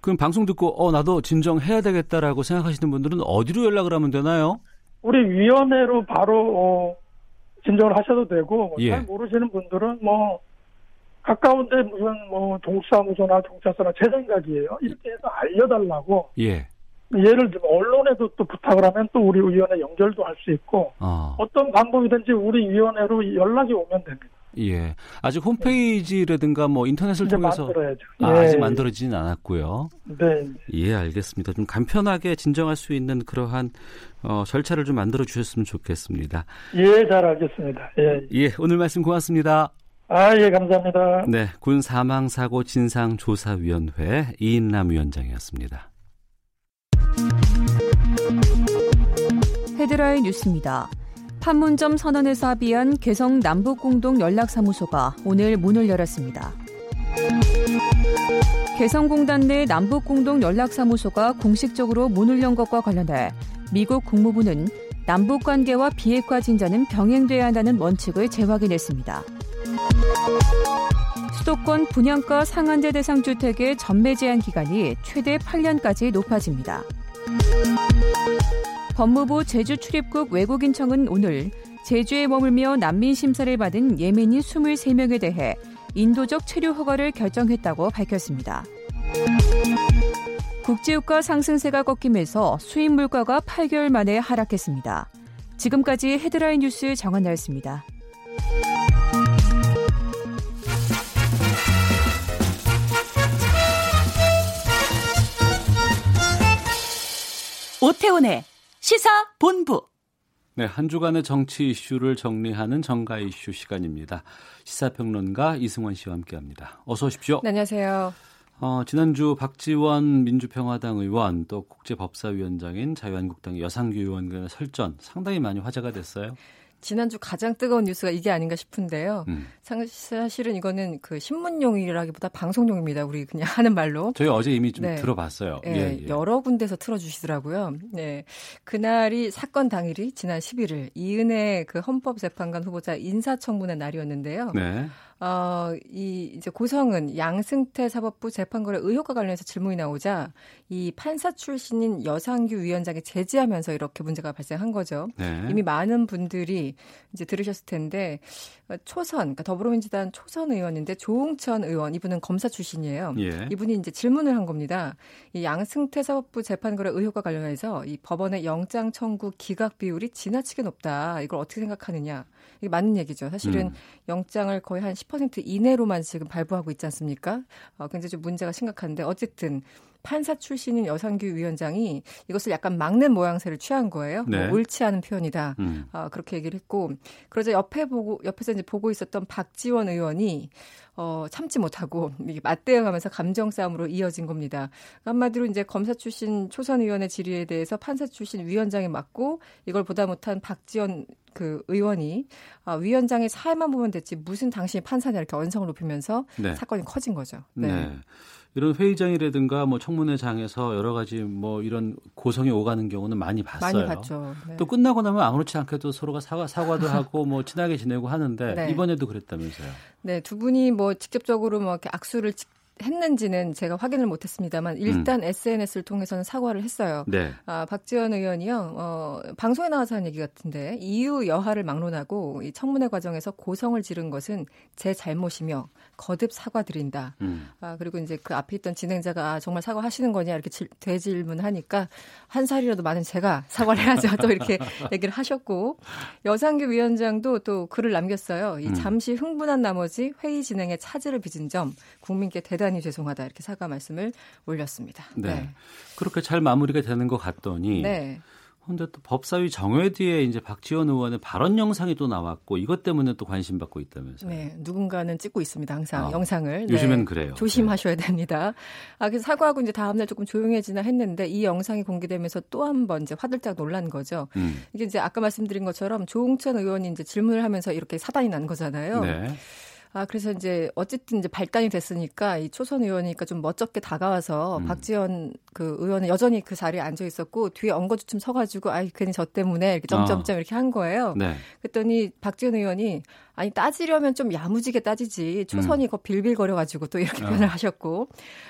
[SPEAKER 2] 그럼 방송 듣고 어 나도 진정해야 되겠다라고 생각하시는 분들은 어디로 연락을 하면 되나요?
[SPEAKER 5] 우리 위원회로 바로 어, 진정을 하셔도 되고 뭐
[SPEAKER 2] 예.
[SPEAKER 5] 잘 모르시는 분들은 뭐 가까운데 무슨 뭐 동사무소나 경찰서나 제 생각이에요. 이렇게 해서 알려달라고
[SPEAKER 2] 예.
[SPEAKER 5] 예를 들면 언론에도 또 부탁을 하면 또 우리 위원회 연결도 할 수 있고
[SPEAKER 2] 어.
[SPEAKER 5] 어떤 방법이든지 우리 위원회로 연락이 오면 됩니다.
[SPEAKER 2] 예. 아직 홈페이지라든가 뭐 인터넷을 통해서
[SPEAKER 5] 만들어야죠.
[SPEAKER 2] 아,
[SPEAKER 5] 예.
[SPEAKER 2] 아직 만들어지진 않았고요.
[SPEAKER 5] 네.
[SPEAKER 2] 예, 알겠습니다. 좀 간편하게 진정할 수 있는 그러한 어, 절차를 좀 만들어 주셨으면 좋겠습니다.
[SPEAKER 5] 예, 잘 알겠습니다. 예.
[SPEAKER 2] 예, 오늘 말씀 고맙습니다.
[SPEAKER 5] 아, 예, 감사합니다.
[SPEAKER 2] 네, 군 사망 사고 진상 조사 위원회 이인남 위원장이었습니다.
[SPEAKER 6] 헤드라인 뉴스입니다. 판문점 선언에서 합의한 개성 남북공동 연락사무소가 오늘 문을 열었습니다. 개성공단 내 남북공동 연락사무소가 공식적으로 문을 연 것과 관련해 미국 국무부는 남북 관계와 비핵화 진전은 병행돼야 한다는 원칙을 재확인했습니다. 수도권 분양가 상한제 대상 주택의 전매 제한 기간이 최대 8년까지 높아집니다. 법무부 제주 출입국 외국인청은 오늘 제주에 머물며 난민 심사를 받은 예멘인 23명에 대해 인도적 체류 허가를 결정했다고 밝혔습니다. 국제유가 상승세가 꺾이면서 수입 물가가 8개월 만에 하락했습니다. 지금까지 헤드라인 뉴스 정한나였습니다.
[SPEAKER 7] 오태훈의 시사 본부.
[SPEAKER 2] 네, 한 주간의 정치 이슈를 정리하는 정가 이슈 시간입니다. 시사평론가 이승원 씨와 함께합니다. 어서 오십시오.
[SPEAKER 8] 네, 안녕하세요.
[SPEAKER 2] 어, 지난주 박지원 민주평화당 의원 또 국제법사위원장인 자유한국당 여상규 의원 간의 설전 상당히 많이 화제가 됐어요.
[SPEAKER 8] 지난주 가장 뜨거운 뉴스가 이게 아닌가 싶은데요. 음. 사실은 이거는 그 신문용이라기보다 방송용입니다. 우리 그냥 하는 말로.
[SPEAKER 2] 저희 어제 이미 좀 네. 들어봤어요.
[SPEAKER 8] 네, 예, 예. 여러 군데서 틀어주시더라고요. 네. 그날이 사건 당일이 지난 11일 이은혜 그 헌법재판관 후보자 인사청문회 날이었는데요. 네. 어, 이 이제 고성은 양승태 사법부 재판거래 의혹과 관련해서 질문이 나오자 이 판사 출신인 여상규 위원장이 제지하면서 이렇게 문제가 발생한 거죠. 네. 이미 많은 분들이 이제 들으셨을 텐데 초선 그러니까 더불어민주당 초선 의원인데 조웅천 의원 이분은 검사 출신이에요. 예. 이분이 이제 질문을 한 겁니다. 이 양승태 사법부 재판거래 의혹과 관련해서 이 법원의 영장 청구 기각 비율이 지나치게 높다. 이걸 어떻게 생각하느냐? 이게 맞는 얘기죠. 사실은 음. 영장을 거의 한 10% 이내로만 지금 발부하고 있지 않습니까? 어, 굉장히 좀 문제가 심각한데 어쨌든 판사 출신인 여상규 위원장이 이것을 약간 막는 모양새를 취한 거예요. 뭐 네. 뭐 옳지 않은 표현이다. 음. 어, 그렇게 얘기를 했고 그러자 옆에 보고 옆에서 이제 보고 있었던 박지원 의원이 어, 참지 못하고 이게 맞대응하면서 감정 싸움으로 이어진 겁니다. 한마디로 이제 검사 출신 초선 의원의 질의에 대해서 판사 출신 위원장이 맞고 이걸 보다 못한 박지원 그 의원이 아, 위원장의 사회만 보면 됐지 무슨 당신이 판사냐 이렇게 언성을 높이면서 네. 사건이 커진 거죠. 네. 네.
[SPEAKER 2] 이런 회의장이라든가 뭐 청문회장에서 여러 가지 뭐 이런 고성이 오가는 경우는 많이 봤어요.
[SPEAKER 8] 많이 봤죠.
[SPEAKER 2] 네. 또 끝나고 나면 아무렇지 않게도 서로가 사과 사과도 하고 뭐 친하게 지내고 하는데 네. 이번에도 그랬다면서요.
[SPEAKER 8] 네, 두 분이 뭐 직접적으로 뭐 이렇게 악수를 했는지는 제가 확인을 못했습니다만 일단 음. SNS를 통해서는 사과를 했어요. 네. 아, 박지원 의원이요 어, 방송에 나와서 한 얘기 같은데 이유 여하를 막론하고 이 청문회 과정에서 고성을 지른 것은 제 잘못이며 거듭 사과드린다. 음. 아, 그리고 이제 그 앞에 있던 진행자가 아, 정말 사과하시는 거냐 이렇게 질, 되질문하니까 한 살이라도 많은 제가 사과를 해야죠. 또 이렇게 얘기를 하셨고 여상규 위원장도 또 글을 남겼어요. 이 음. 잠시 흥분한 나머지 회의 진행에 차질을 빚은 점 국민께 대단 히 죄송하다 이렇게 사과 말씀을 올렸습니다.
[SPEAKER 2] 네. 네. 그렇게 잘 마무리가 되는 것 같더니 네. 근데 또 법사위 정회 뒤에 이제 박지원 의원의 발언 영상이 또 나왔고 이것 때문에 또 관심 받고 있다면서요.
[SPEAKER 8] 네, 누군가는 찍고 있습니다. 항상 아, 영상을.
[SPEAKER 2] 요즘엔
[SPEAKER 8] 네,
[SPEAKER 2] 그래요.
[SPEAKER 8] 조심하셔야 네. 됩니다. 아 그래서 사과하고 이제 다음 날 조금 조용해지나 했는데 이 영상이 공개되면서 또 한 번 이제 화들짝 놀란 거죠. 음. 이게 이제 아까 말씀드린 것처럼 조홍천 의원이 이제 질문을 하면서 이렇게 사단이 난 거잖아요. 네. 아, 그래서 이제 어쨌든 이제 발단이 됐으니까 이 초선 의원이니까 좀 멋쩍게 다가와서 음. 박지원 그 의원은 여전히 그 자리에 앉아 있었고 뒤에 엉거주춤 서가지고 아이 괜히 저 때문에 이렇게 점점점 어. 이렇게 한 거예요. 네. 그랬더니 박지원 의원이 아니 따지려면 좀 야무지게 따지지 초선이 음. 거 빌빌거려가지고 또 이렇게 어. 표현을 하셨고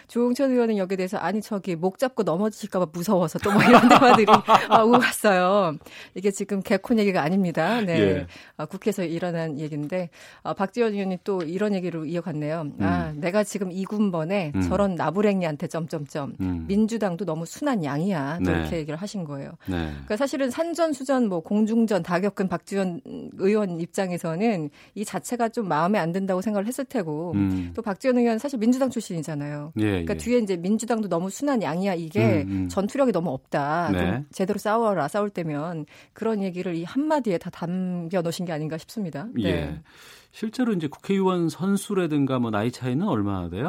[SPEAKER 8] 조홍천 의원은 여기에 대해서 아니 저기 목 잡고 넘어지실까봐 무서워서 또 뭐 이런 대화들이 오고 갔어요. 이게 지금 개콘 얘기가 아닙니다. 네, 예. 아, 국회에서 일어난 얘기인데 아, 박지원 의원이 또 이런 얘기로 이어갔네요. 음. 아 내가 지금 이군번에 음. 저런 나부랭이한테 점점점 음. 민주당도 너무 순한 양이야. 또 네. 이렇게 얘기를 하신 거예요. 네. 그러니까 사실은 산전 수전 뭐 공중전 다 겪은 박지원 의원 입장에서는 이 자체가 좀 마음에 안 든다고 생각을 했을 테고 음. 또 박지원 의원 사실 민주당 출신이잖아요. 예, 그러니까 예. 뒤에 이제 민주당도 너무 순한 양이야 이게 음, 음. 전투력이 너무 없다. 네. 좀 제대로 싸워라 싸울 때면 그런 얘기를 이 한마디에 다 담겨 놓으신 게 아닌가 싶습니다. 네. 예.
[SPEAKER 2] 실제로 이제 국회의원 선수라든가 뭐 나이 차이는 얼마나 돼요?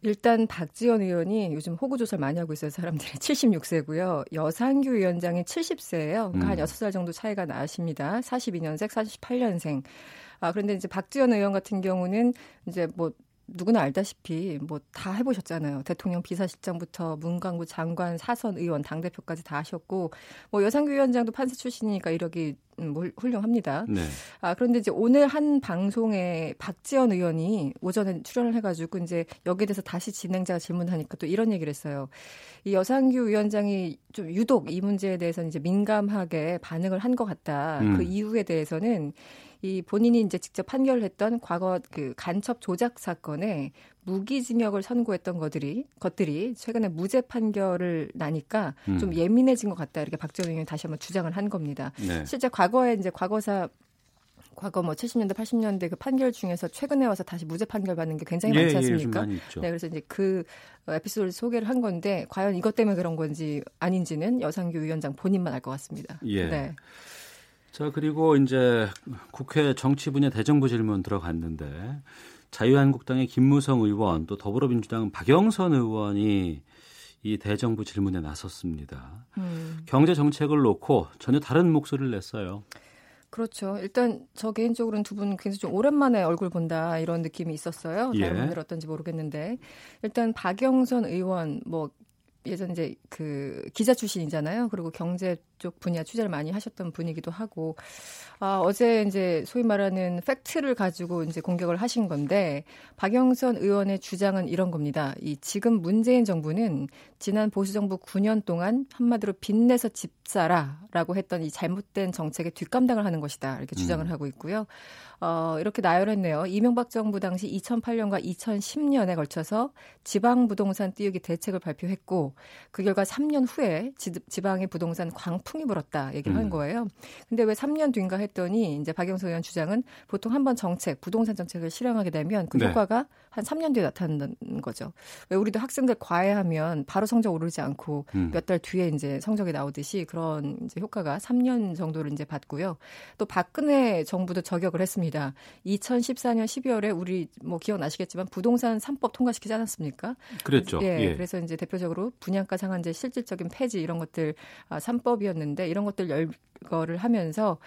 [SPEAKER 8] 일단 박지원 의원이 요즘 호구 조사를 많이 하고 있어요. 사람들이 76세고요. 여상규 위원장이 70세예요. 그러니까 음. 한 6살 정도 차이가 나십니다. 42년생, 48년생. 아, 그런데 이제 박지원 의원 같은 경우는 이제 뭐 누구나 알다시피 뭐 다 해보셨잖아요. 대통령 비서실장부터 문광구 장관, 사선 의원, 당 대표까지 다 하셨고 뭐 여상규 위원장도 판사 출신이니까 이력이 음, 뭐 훌륭합니다. 네. 아 그런데 이제 오늘 한 방송에 박지원 의원이 오전에 출연을 해가지고 이제 여기에 대해서 다시 진행자가 질문하니까 또 이런 얘기를 했어요. 이 여상규 위원장이 좀 유독 이 문제에 대해서는 이제 민감하게 반응을 한 것 같다. 음. 그 이유에 대해서는 이 본인이 이제 직접 판결했던 과거 그 간첩 조작 사건에 무기징역을 선고했던 것들이 것들이 최근에 무죄 판결을 나니까 음. 좀 예민해진 것 같다 이렇게 박지원 의원이 다시 한번 주장을 한 겁니다. 네. 실제 과거에 이제 과거사 과거 뭐 70년대, 80년대 그 판결 중에서 최근에 와서 다시 무죄 판결 받는 게 굉장히 예, 많지 예, 않습니까? 예, 네, 그래서 이제 그 에피소드를 소개를 한 건데 과연 이것 때문에 그런 건지 아닌지는 여상규 위원장 본인만 알 것 같습니다.
[SPEAKER 2] 예. 네. 자, 그리고 이제 국회 정치 분야 대정부 질문 들어갔는데 자유한국당의 김무성 의원 또 더불어민주당 박영선 의원이 이 대정부 질문에 나섰습니다. 음. 경제 정책을 놓고 전혀 다른 목소리를 냈어요.
[SPEAKER 8] 그렇죠. 일단 저 개인적으로는 두 분 굉장히 좀 오랜만에 얼굴 본다 이런 느낌이 있었어요. 다른 예. 분들 어떤지 모르겠는데 일단 박영선 의원 뭐 예전 이제 그 기자 출신이잖아요. 그리고 경제 쪽 분야 취재를 많이 하셨던 분이기도 하고 아, 어제 이제 소위 말하는 팩트를 가지고 이제 공격을 하신 건데 박영선 의원의 주장은 이런 겁니다. 이 지금 문재인 정부는 지난 보수 정부 9년 동안 한마디로 빚내서 집사라라고 했던 이 잘못된 정책에 뒷감당을 하는 것이다. 이렇게 주장을 음. 하고 있고요. 어, 이렇게 나열했네요. 이명박 정부 당시 2008년과 2010년에 걸쳐서 지방 부동산 띄우기 대책을 발표했고 그 결과 3년 후에 지, 지방의 부동산 광풍 이 불었다 얘기를 음. 한 거예요. 근데 왜 3년 뒤인가 했더니 이제 박영석 의원 주장은 보통 한 번 정책, 부동산 정책을 실행하게 되면 그 네. 효과가 한 3년 뒤에 나타나는 거죠. 왜 우리도 학생들 과외하면 바로 성적 오르지 않고 음. 몇달 뒤에 이제 성적이 나오듯이 그런 이제 효과가 3년 정도를 이제 받고요. 또 박근혜 정부도 저격을 했습니다. 2014년 12월에 우리 뭐 기억나시겠지만 부동산 3법 통과시키지 않았습니까?
[SPEAKER 2] 그랬죠.
[SPEAKER 8] 예, 예. 그래서 이제 대표적으로 분양가 상한제 실질적인 폐지 이런 것들 아, 3법이었는데 이런 것들 열 거를 하면서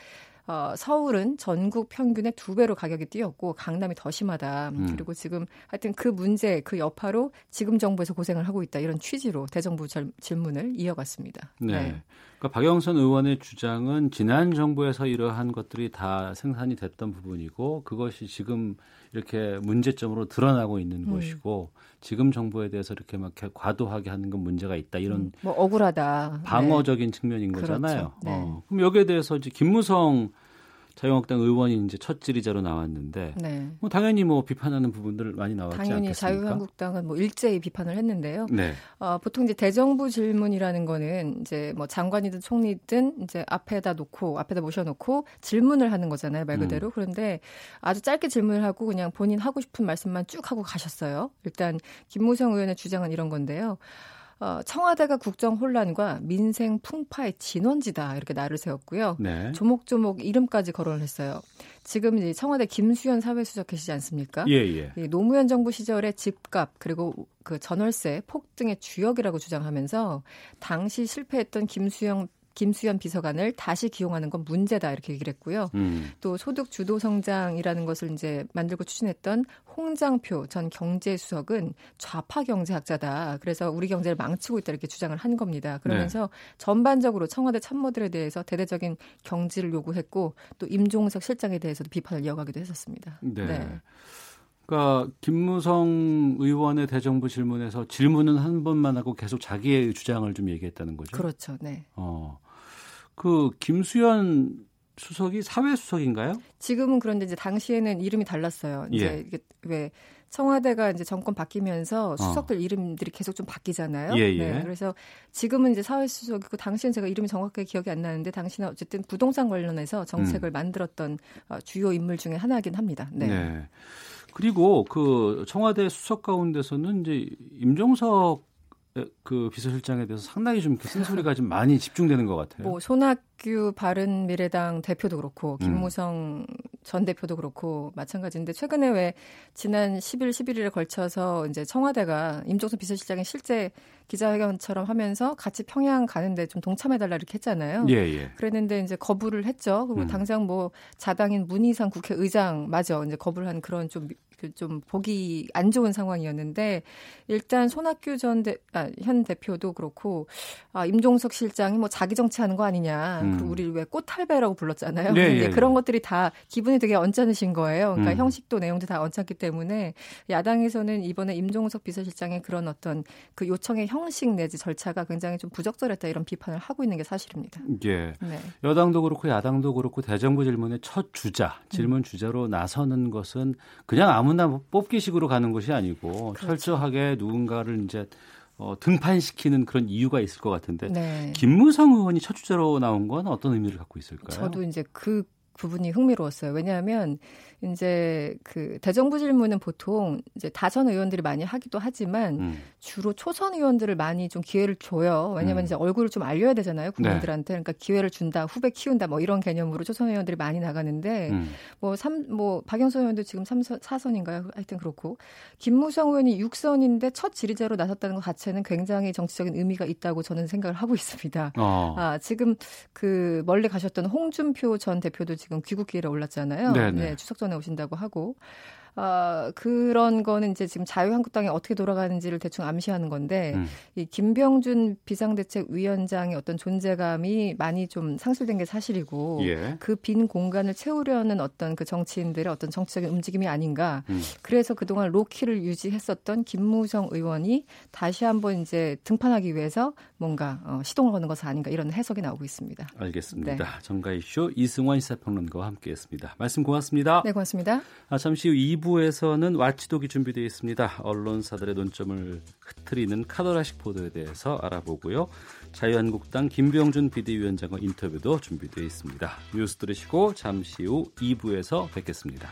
[SPEAKER 8] 어, 서울은 전국 평균의 두 배로 가격이 뛰었고 강남이 더 심하다. 음. 그리고 지금 하여튼 그 문제 그 여파로 지금 정부에서 고생을 하고 있다 이런 취지로 대정부 절, 질문을 이어갔습니다.
[SPEAKER 2] 네. 네. 그러니까 박영선 의원의 주장은 지난 정부에서 이러한 것들이 다 생산이 됐던 부분이고 그것이 지금 이렇게 문제점으로 드러나고 있는 음. 것이고 지금 정부에 대해서 이렇게 막 과도하게 하는 건 문제가 있다 이런 음,
[SPEAKER 8] 뭐 억울하다
[SPEAKER 2] 방어적인 네. 측면인 거잖아요. 그렇죠. 네. 어. 그럼 여기에 대해서 이제 김무성 자유한국당 의원이 이제 첫 질의자로 나왔는데 네. 뭐 당연히 뭐 비판하는 부분들 많이 나왔지
[SPEAKER 8] 당연히
[SPEAKER 2] 않겠습니까?
[SPEAKER 8] 자유한국당은 뭐 일제히 비판을 했는데요. 네. 어, 보통 이제 대정부 질문이라는 거는 이제 뭐 장관이든 총리든 이제 앞에다 놓고 앞에다 모셔놓고 질문을 하는 거잖아요 말 그대로. 음. 그런데 아주 짧게 질문을 하고 그냥 본인 하고 싶은 말씀만 쭉 하고 가셨어요. 일단 김무성 의원의 주장은 이런 건데요. 어, 청와대가 국정 혼란과 민생 풍파의 진원지다 이렇게 나를 세웠고요. 네. 조목조목 이름까지 거론을 했어요. 지금 이제 청와대 김수현 사회수석 계시지 않습니까? 예, 예. 노무현 정부 시절에 집값 그리고 그 전월세 폭등의 주역이라고 주장하면서 당시 실패했던 김수영 김수현 비서관을 다시 기용하는 건 문제다 이렇게 얘기를 했고요. 음. 또 소득 주도 성장이라는 것을 이제 만들고 추진했던 홍장표 전 경제수석은 좌파 경제학자다. 그래서 우리 경제를 망치고 있다 이렇게 주장을 한 겁니다. 그러면서 네. 전반적으로 청와대 참모들에 대해서 대대적인 경지를 요구했고 또 임종석 실장에 대해서도 비판을 이어가기도 했었습니다. 네. 네.
[SPEAKER 2] 그러니까 김무성 의원의 대정부 질문에서 질문은 한 번만 하고 계속 자기의 주장을 좀 얘기했다는 거죠.
[SPEAKER 8] 그렇죠. 네. 어.
[SPEAKER 2] 그 김수현 수석이 사회 수석인가요?
[SPEAKER 8] 지금은 그런데 이제 당시에는 이름이 달랐어요. 이제 예. 이게 왜 청와대가 이제 정권 바뀌면서 어. 수석들 어. 이름들이 계속 좀 바뀌잖아요. 예, 예. 네, 그래서 지금은 이제 사회수석이고 당시엔 제가 이름이 정확하게 기억이 안 나는데 당시는 어쨌든 부동산 관련해서 정책을 음. 만들었던 어, 주요 인물 중에 하나이긴 합니다. 네. 네.
[SPEAKER 2] 그리고 그 청와대 수석 가운데서는 이제 임종석 그 비서실장에 대해서 상당히 좀 쓴소리가 좀 많이 집중되는 것 같아요.
[SPEAKER 8] 뭐 손학규 바른미래당 대표도 그렇고 음. 김무성 음. 전 대표도 그렇고 마찬가지인데 최근에 왜 지난 10일 11일에 걸쳐서 이제 청와대가 임종석 비서실장이 실제 기자회견처럼 하면서 같이 평양 가는데 좀 동참해달라 이렇게 했잖아요. 예, 예. 그랬는데 이제 거부를 했죠. 그리고 음. 당장 뭐 자당인 문희상 국회의장 마저 이제 거부를 한 그런 좀, 그 좀 보기 안 좋은 상황이었는데 일단 손학규 전 대, 아, 현 대표도 그렇고 아, 임종석 실장이 뭐 자기 정치하는 거 아니냐. 음. 그리고 우리 왜 꽃탈배라고 불렀잖아요. 네, 예, 그런 것들이 다 기분이 되게 언짢으신 거예요. 그러니까 음. 형식도 내용도 다 언짢기 때문에 야당에서는 이번에 임종석 비서실장의 그런 어떤 그 요청의 형식 내지 절차가 굉장히 좀 부적절했다 이런 비판을 하고 있는 게 사실입니다.
[SPEAKER 2] 예. 네. 여당도 그렇고 야당도 그렇고 대정부 질문의 첫 주자, 질문 음. 주자로 나서는 것은 그냥 아무 나 뽑기식으로 가는 것이 아니고 그렇죠. 철저하게 누군가를 이제 어, 등판시키는 그런 이유가 있을 것 같은데 네. 김무성 의원이 첫 주자로 나온 건 어떤 의미를 갖고 있을까요?
[SPEAKER 8] 저도 이제 그 부분이 흥미로웠어요. 왜냐하면 이제 그 대정부 질문은 보통 이제 다선 의원들이 많이 하기도 하지만 음. 주로 초선 의원들을 많이 좀 기회를 줘요. 왜냐하면 음. 이제 얼굴을 좀 알려야 되잖아요 국민들한테. 네. 그러니까 기회를 준다, 후배 키운다, 뭐 이런 개념으로 초선 의원들이 많이 나가는데 음. 뭐삼뭐 뭐 박영선 의원도 지금 3 4선인가요? 하여튼 그렇고 김무성 의원이 6선인데 첫 지리자로 나섰다는 것 자체는 굉장히 정치적인 의미가 있다고 저는 생각을 하고 있습니다. 어. 아 지금 그 멀리 가셨던 홍준표 전 대표도 지금 귀국길에 올랐잖아요. 네네. 네, 추석 전에 오신다고 하고 어, 그런 거는 이제 지금 자유한국당이 어떻게 돌아가는지를 대충 암시하는 건데 음. 이 김병준 비상대책위원장의 어떤 존재감이 많이 좀 상실된 게 사실이고 예. 그빈 공간을 채우려는 어떤 그 정치인들의 어떤 정치적인 움직임이 아닌가. 음. 그래서 그동안 로키를 유지했었던 김무성 의원이 다시 한번 이제 등판하기 위해서 뭔가 어, 시동을 거는 것은 아닌가 이런 해석이 나오고 있습니다.
[SPEAKER 2] 알겠습니다. 네. 정가이쇼 이승원 시사평론가와 함께했습니다. 말씀 고맙습니다.
[SPEAKER 8] 네, 고맙습니다.
[SPEAKER 2] 아, 잠시 후 2부 에서는 와치독이 준비되어 있습니다. 언론사들의 논점을 흐트리는 카더라식 보도에 대해서 알아보고요. 자유한국당 김병준 비대위원장과 인터뷰도 준비되어 있습니다. 뉴스 들으시고 잠시 후 2부에서 뵙겠습니다.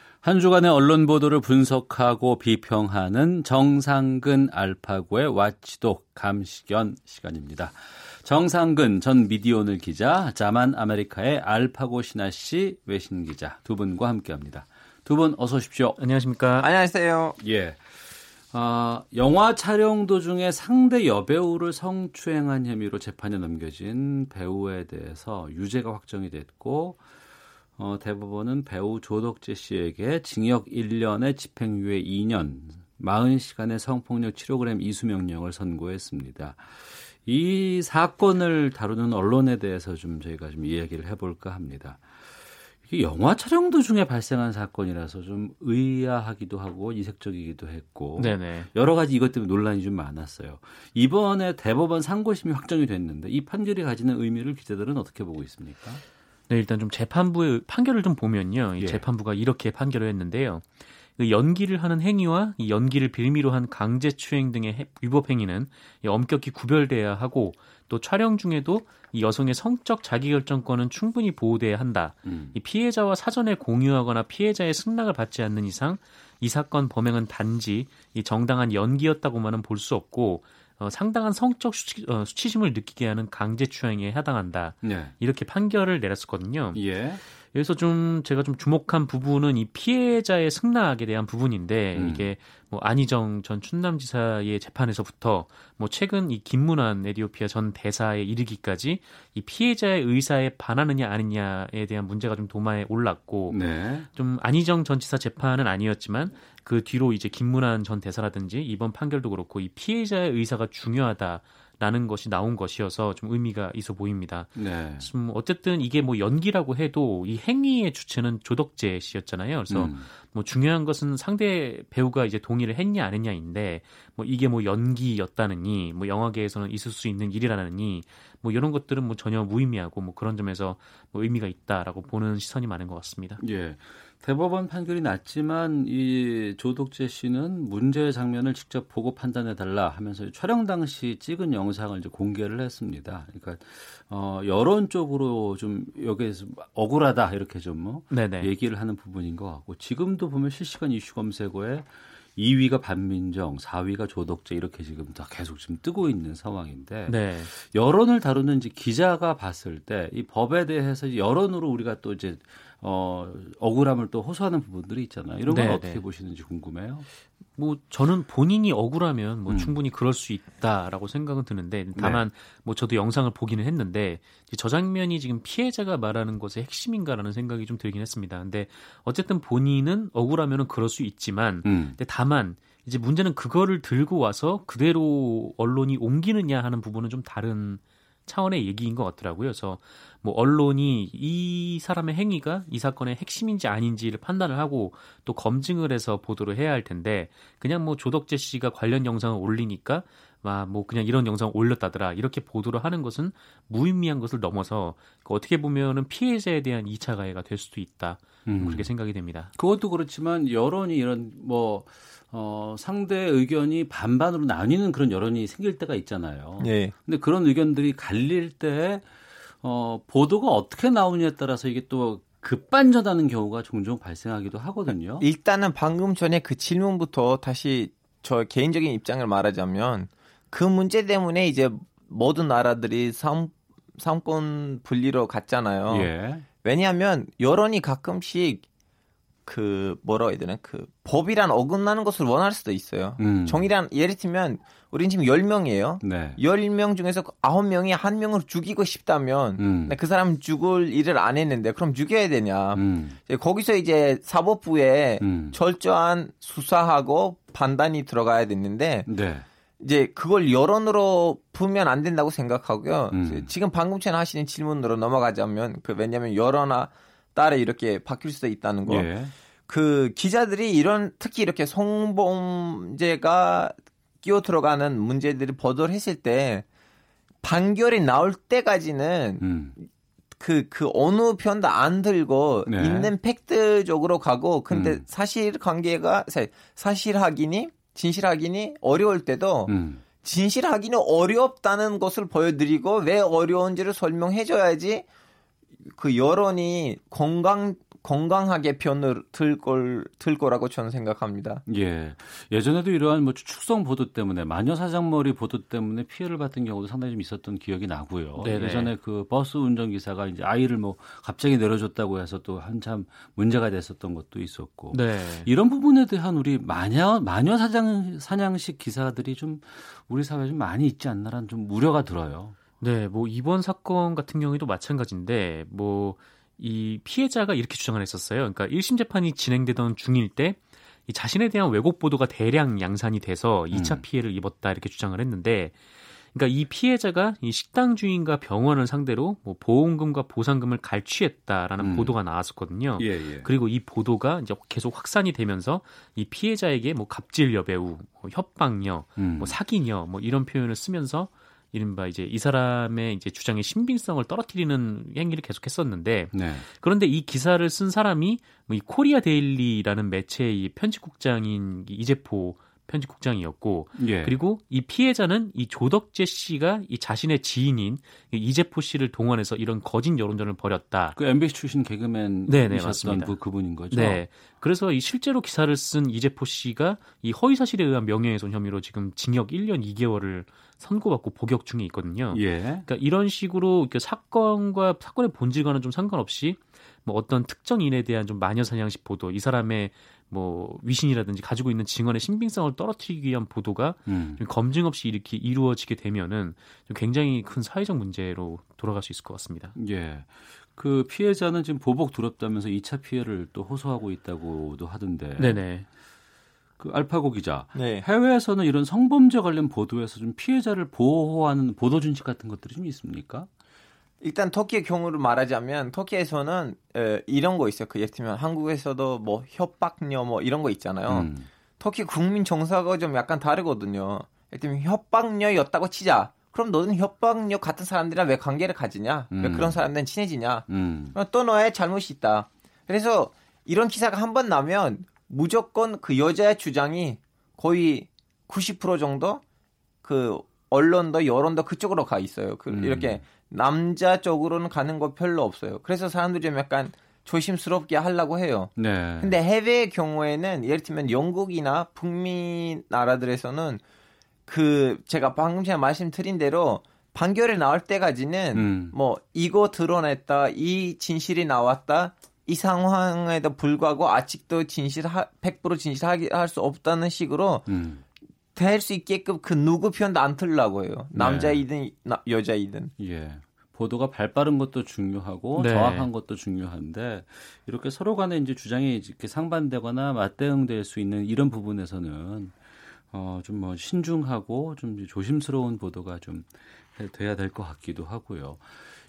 [SPEAKER 2] 한 주간의 언론 보도를 분석하고 비평하는 정상근 알파고의 와치독 감시견 시간입니다. 정상근 전 미디어오늘 기자, 자만 아메리카의 알파고 신하 씨 외신 기자 두 분과 함께합니다. 두 분 어서 오십시오.
[SPEAKER 9] 안녕하십니까?
[SPEAKER 10] 안녕하세요.
[SPEAKER 2] 예. 어, 영화 촬영 도중에 상대 여배우를 성추행한 혐의로 재판에 넘겨진 배우에 대해서 유죄가 확정이 됐고 어, 대법원은 배우 조덕재 씨에게 징역 1년에 집행유예 2년, 40시간의 성폭력 치료그램 이수 명령을 선고했습니다. 이 사건을 다루는 언론에 대해서 좀 저희가 좀 이야기를 해볼까 합니다. 이게 영화 촬영 도중에 발생한 사건이라서 좀 의아하기도 하고 이색적이기도 했고 네네. 여러 가지 이것 때문에 논란이 좀 많았어요. 이번에 대법원 상고심이 확정이 됐는데 이 판결이 가지는 의미를 기자들은 어떻게 보고 있습니까?
[SPEAKER 9] 네, 일단 좀 재판부의 판결을 좀 보면요. 이 예. 재판부가 이렇게 판결을 했는데요. 그 연기를 하는 행위와 이 연기를 빌미로 한 강제추행 등의 위법 행위는 엄격히 구별돼야 하고 또 촬영 중에도 이 여성의 성적 자기결정권은 충분히 보호돼야 한다. 음. 이 피해자와 사전에 공유하거나 피해자의 승낙을 받지 않는 이상 이 사건 범행은 단지 이 정당한 연기였다고만은 볼 수 없고 어, 상당한 성적 수치, 어, 수치심을 느끼게 하는 강제 추행에 해당한다. 네. 이렇게 판결을 내렸었거든요. 예. 여기서 좀 제가 좀 주목한 부분은 이 피해자의 승낙에 대한 부분인데 음. 이게 뭐 안희정 전 충남지사의 재판에서부터 뭐 최근 이 김문환 에디오피아 전 대사에 이르기까지 이 피해자의 의사에 반하느냐 아니냐에 대한 문제가 좀 도마에 올랐고 네. 좀 안희정 전 지사 재판은 아니었지만 그 뒤로 이제 김문환 전 대사라든지 이번 판결도 그렇고 이 피해자의 의사가 중요하다. 라는 것이 나온 것이어서 좀 의미가 있어 보입니다. 네. 좀 어쨌든 이게 뭐 연기라고 해도 이 행위의 주체는 조덕재 씨였잖아요. 그래서 음. 뭐 중요한 것은 상대 배우가 이제 동의를 했냐 안 했냐인데 뭐 이게 뭐 연기였다느니 뭐 영화계에서는 있을 수 있는 일이라느니 뭐 이런 것들은 뭐 전혀 무의미하고 뭐 그런 점에서 뭐 의미가 있다라고 보는 시선이 많은 것 같습니다.
[SPEAKER 2] 예. 대법원 판결이 났지만 이 조덕재 씨는 문제의 장면을 직접 보고 판단해 달라 하면서 촬영 당시 찍은 영상을 이제 공개를 했습니다. 그러니까 어 여론 쪽으로 좀 여기에서 억울하다 이렇게 좀뭐 얘기를 하는 부분인 것 같고 지금도 보면 실시간 이슈 검색어에 2위가 반민정, 4위가 조덕재 이렇게 지금 다 계속 지금 뜨고 있는 상황인데 네. 여론을 다루는 이제 기자가 봤을 때 이 법에 대해서 여론으로 우리가 또 이제 어, 억울함을 또 호소하는 부분들이 있잖아요. 이런 건 네, 어떻게 네. 보시는지 궁금해요.
[SPEAKER 9] 뭐 저는 본인이 억울하면 뭐 음. 충분히 그럴 수 있다라고 생각은 드는데 다만 네. 뭐 저도 영상을 보기는 했는데 저 장면이 지금 피해자가 말하는 것의 핵심인가라는 생각이 좀 들긴 했습니다. 근데 어쨌든 본인은 억울하면은 그럴 수 있지만 음. 근데 다만 이제 문제는 그거를 들고 와서 그대로 언론이 옮기느냐 하는 부분은 좀 다른 차원의 얘기인 것 같더라고요. 그래서 뭐 언론이 이 사람의 행위가 이 사건의 핵심인지 아닌지를 판단을 하고 또 검증을 해서 보도를 해야 할 텐데 그냥 뭐 조덕재 씨가 관련 영상을 올리니까 뭐 그냥 이런 영상을 올렸다더라 이렇게 보도를 하는 것은 무의미한 것을 넘어서 어떻게 보면은 피해자에 대한 2차 가해가 될 수도 있다 음. 그렇게 생각이 됩니다.
[SPEAKER 2] 그것도 그렇지만 여론이 이런 뭐 어, 상대 의견이 반반으로 나뉘는 그런 여론이 생길 때가 있잖아요. 네. 근데 그런 의견들이 갈릴 때 어, 보도가 어떻게 나오느냐에 따라서 이게 또 급반전하는 경우가 종종 발생하기도 하거든요.
[SPEAKER 10] 일단은 방금 전에 그 질문부터 다시 저 개인적인 입장을 말하자면 그 문제 때문에 이제 모든 나라들이 상, 상권 분리로 갔잖아요. 예. 왜냐하면 여론이 가끔씩 그 뭐라고 해야 되나 그 법이란 어긋나는 것을 원할 수도 있어요. 음. 정의란 예를 들면 우리는 지금 10명이에요. 네. 10명 중에서 9명이 한 명을 죽이고 싶다면 음. 그 사람 죽을 일을 안 했는데 그럼 죽여야 되냐. 음. 거기서 이제 사법부에 음. 철저한 수사하고 판단이 들어가야 됐는데 네. 이제 그걸 여론으로 보면 안 된다고 생각하고요. 음. 지금 방금 전에 하시는 질문으로 넘어가자면 그 왜냐하면 여론아 따라 이렇게 바뀔 수도 있다는 거. 예. 그 기자들이 이런 특히 이렇게 성범죄가 끼어 들어가는 문제들을 보도를 했을 때 판결이 나올 때까지는 음. 그, 그 어느 편도 안 들고 네. 있는 팩트적으로 가고 근데 음. 사실 관계가 사실 확인이 진실 확인이 어려울 때도 음. 진실 확인이 어렵다는 것을 보여드리고 왜 어려운지를 설명해줘야지 그 여론이 건강 건강하게 편을 들 걸 들 거라고 저는 생각합니다.
[SPEAKER 2] 예. 예전에도 이러한 뭐 축성 보도 때문에 마녀 사장머리 보도 때문에 피해를 받은 경우도 상당히 좀 있었던 기억이 나고요. 네네. 예전에 그 버스 운전 기사가 이제 아이를 뭐 갑자기 내려줬다고 해서 또 한참 문제가 됐었던 것도 있었고. 네. 이런 부분에 대한 우리 마녀 마녀 사장 사냥식 기사들이 좀 우리 사회에 좀 많이 있지 않나라는 좀 우려가 들어요.
[SPEAKER 9] 네, 뭐 이번 사건 같은 경우에도 마찬가지인데 뭐 이 피해자가 이렇게 주장을 했었어요. 그러니까 1심 재판이 진행되던 중일 때 이 자신에 대한 왜곡 보도가 대량 양산이 돼서 2차 음. 피해를 입었다 이렇게 주장을 했는데 그러니까 이 피해자가 이 식당 주인과 병원을 상대로 뭐 보험금과 보상금을 갈취했다라는 음. 보도가 나왔었거든요. 예, 예. 그리고 이 보도가 이제 계속 확산이 되면서 이 피해자에게 뭐 갑질 여배우, 뭐 협박녀, 음. 뭐 사기녀 뭐 이런 표현을 쓰면서 이른바 이제 이 사람의 이제 주장의 신빙성을 떨어뜨리는 행위를 계속했었는데 네. 그런데 이 기사를 쓴 사람이 뭐이 코리아 데일리라는 매체의 편집국장인 이재포 편집국장이었고 예. 그리고 이 피해자는 이 조덕재 씨가 이 자신의 지인인 이재포 씨를 동원해서 이런 거짓 여론전을 벌였다.
[SPEAKER 2] 그 MBC 출신 개그맨 네네 맞습니다. 그 그분인 거죠. 네.
[SPEAKER 9] 그래서 이 실제로 기사를 쓴 이재포 씨가 이 허위 사실에 의한 명예훼손 혐의로 지금 징역 1년 2개월을 선고받고 복역 중에 있거든요. 예. 그러니까 이런 식으로 사건과 사건의 본질과는 좀 상관없이 뭐 어떤 특정 인에 대한 좀 마녀 사냥식 보도, 이 사람의 뭐 위신이라든지 가지고 있는 증언의 신빙성을 떨어뜨리기 위한 보도가 음. 검증 없이 이렇게 이루어지게 되면은 좀 굉장히 큰 사회적 문제로 돌아갈 수 있을 것 같습니다.
[SPEAKER 2] 예. 그 피해자는 지금 보복 두렵다면서 2차 피해를 또 호소하고 있다고도 하던데. 네네. 그 알파고 기자, 네. 해외에서는 이런 성범죄 관련 보도에서 좀 피해자를 보호하는 보도 준칙 같은 것들이 좀 있습니까?
[SPEAKER 10] 일단 터키의 경우를 말하자면 터키에서는 에, 이런 거 있어요. 그 예를 들면 한국에서도 뭐 협박녀 뭐 이런 거 있잖아요. 음. 터키 국민 정서가 좀 약간 다르거든요. 예를 들면 협박녀였다고 치자. 그럼 너는 협박녀 같은 사람들이랑 왜 관계를 가지냐? 음. 왜 그런 사람들은 친해지냐? 음. 또 너의 잘못이 있다. 그래서 이런 기사가 한 번 나면 무조건 그 여자의 주장이 거의 90% 정도 그 언론도 여론도 그쪽으로 가 있어요. 그 음. 이렇게 남자 쪽으로는 가는 거 별로 없어요. 그래서 사람들이 좀 약간 조심스럽게 하려고 해요. 네. 근데 해외의 경우에는 예를 들면 영국이나 북미 나라들에서는 그 제가 방금 전에 말씀드린 대로 판결이 나올 때까지는 음. 뭐 이거 드러냈다, 이 진실이 나왔다, 이 상황에도 불구하고 아직도 진실 100% 진실하게 할수 없다는 식으로 음. 될 수 있게끔 그 누구 편도 안 틀라고 해요. 남자이든 네. 여자이든.
[SPEAKER 2] 예. 보도가 발빠른 것도 중요하고 네. 정확한 것도 중요한데 이렇게 서로 간에 이제 주장이 이렇게 상반되거나 맞대응될 수 있는 이런 부분에서는 어, 좀 뭐 신중하고 좀 조심스러운 보도가 좀 돼야 될 것 같기도 하고요.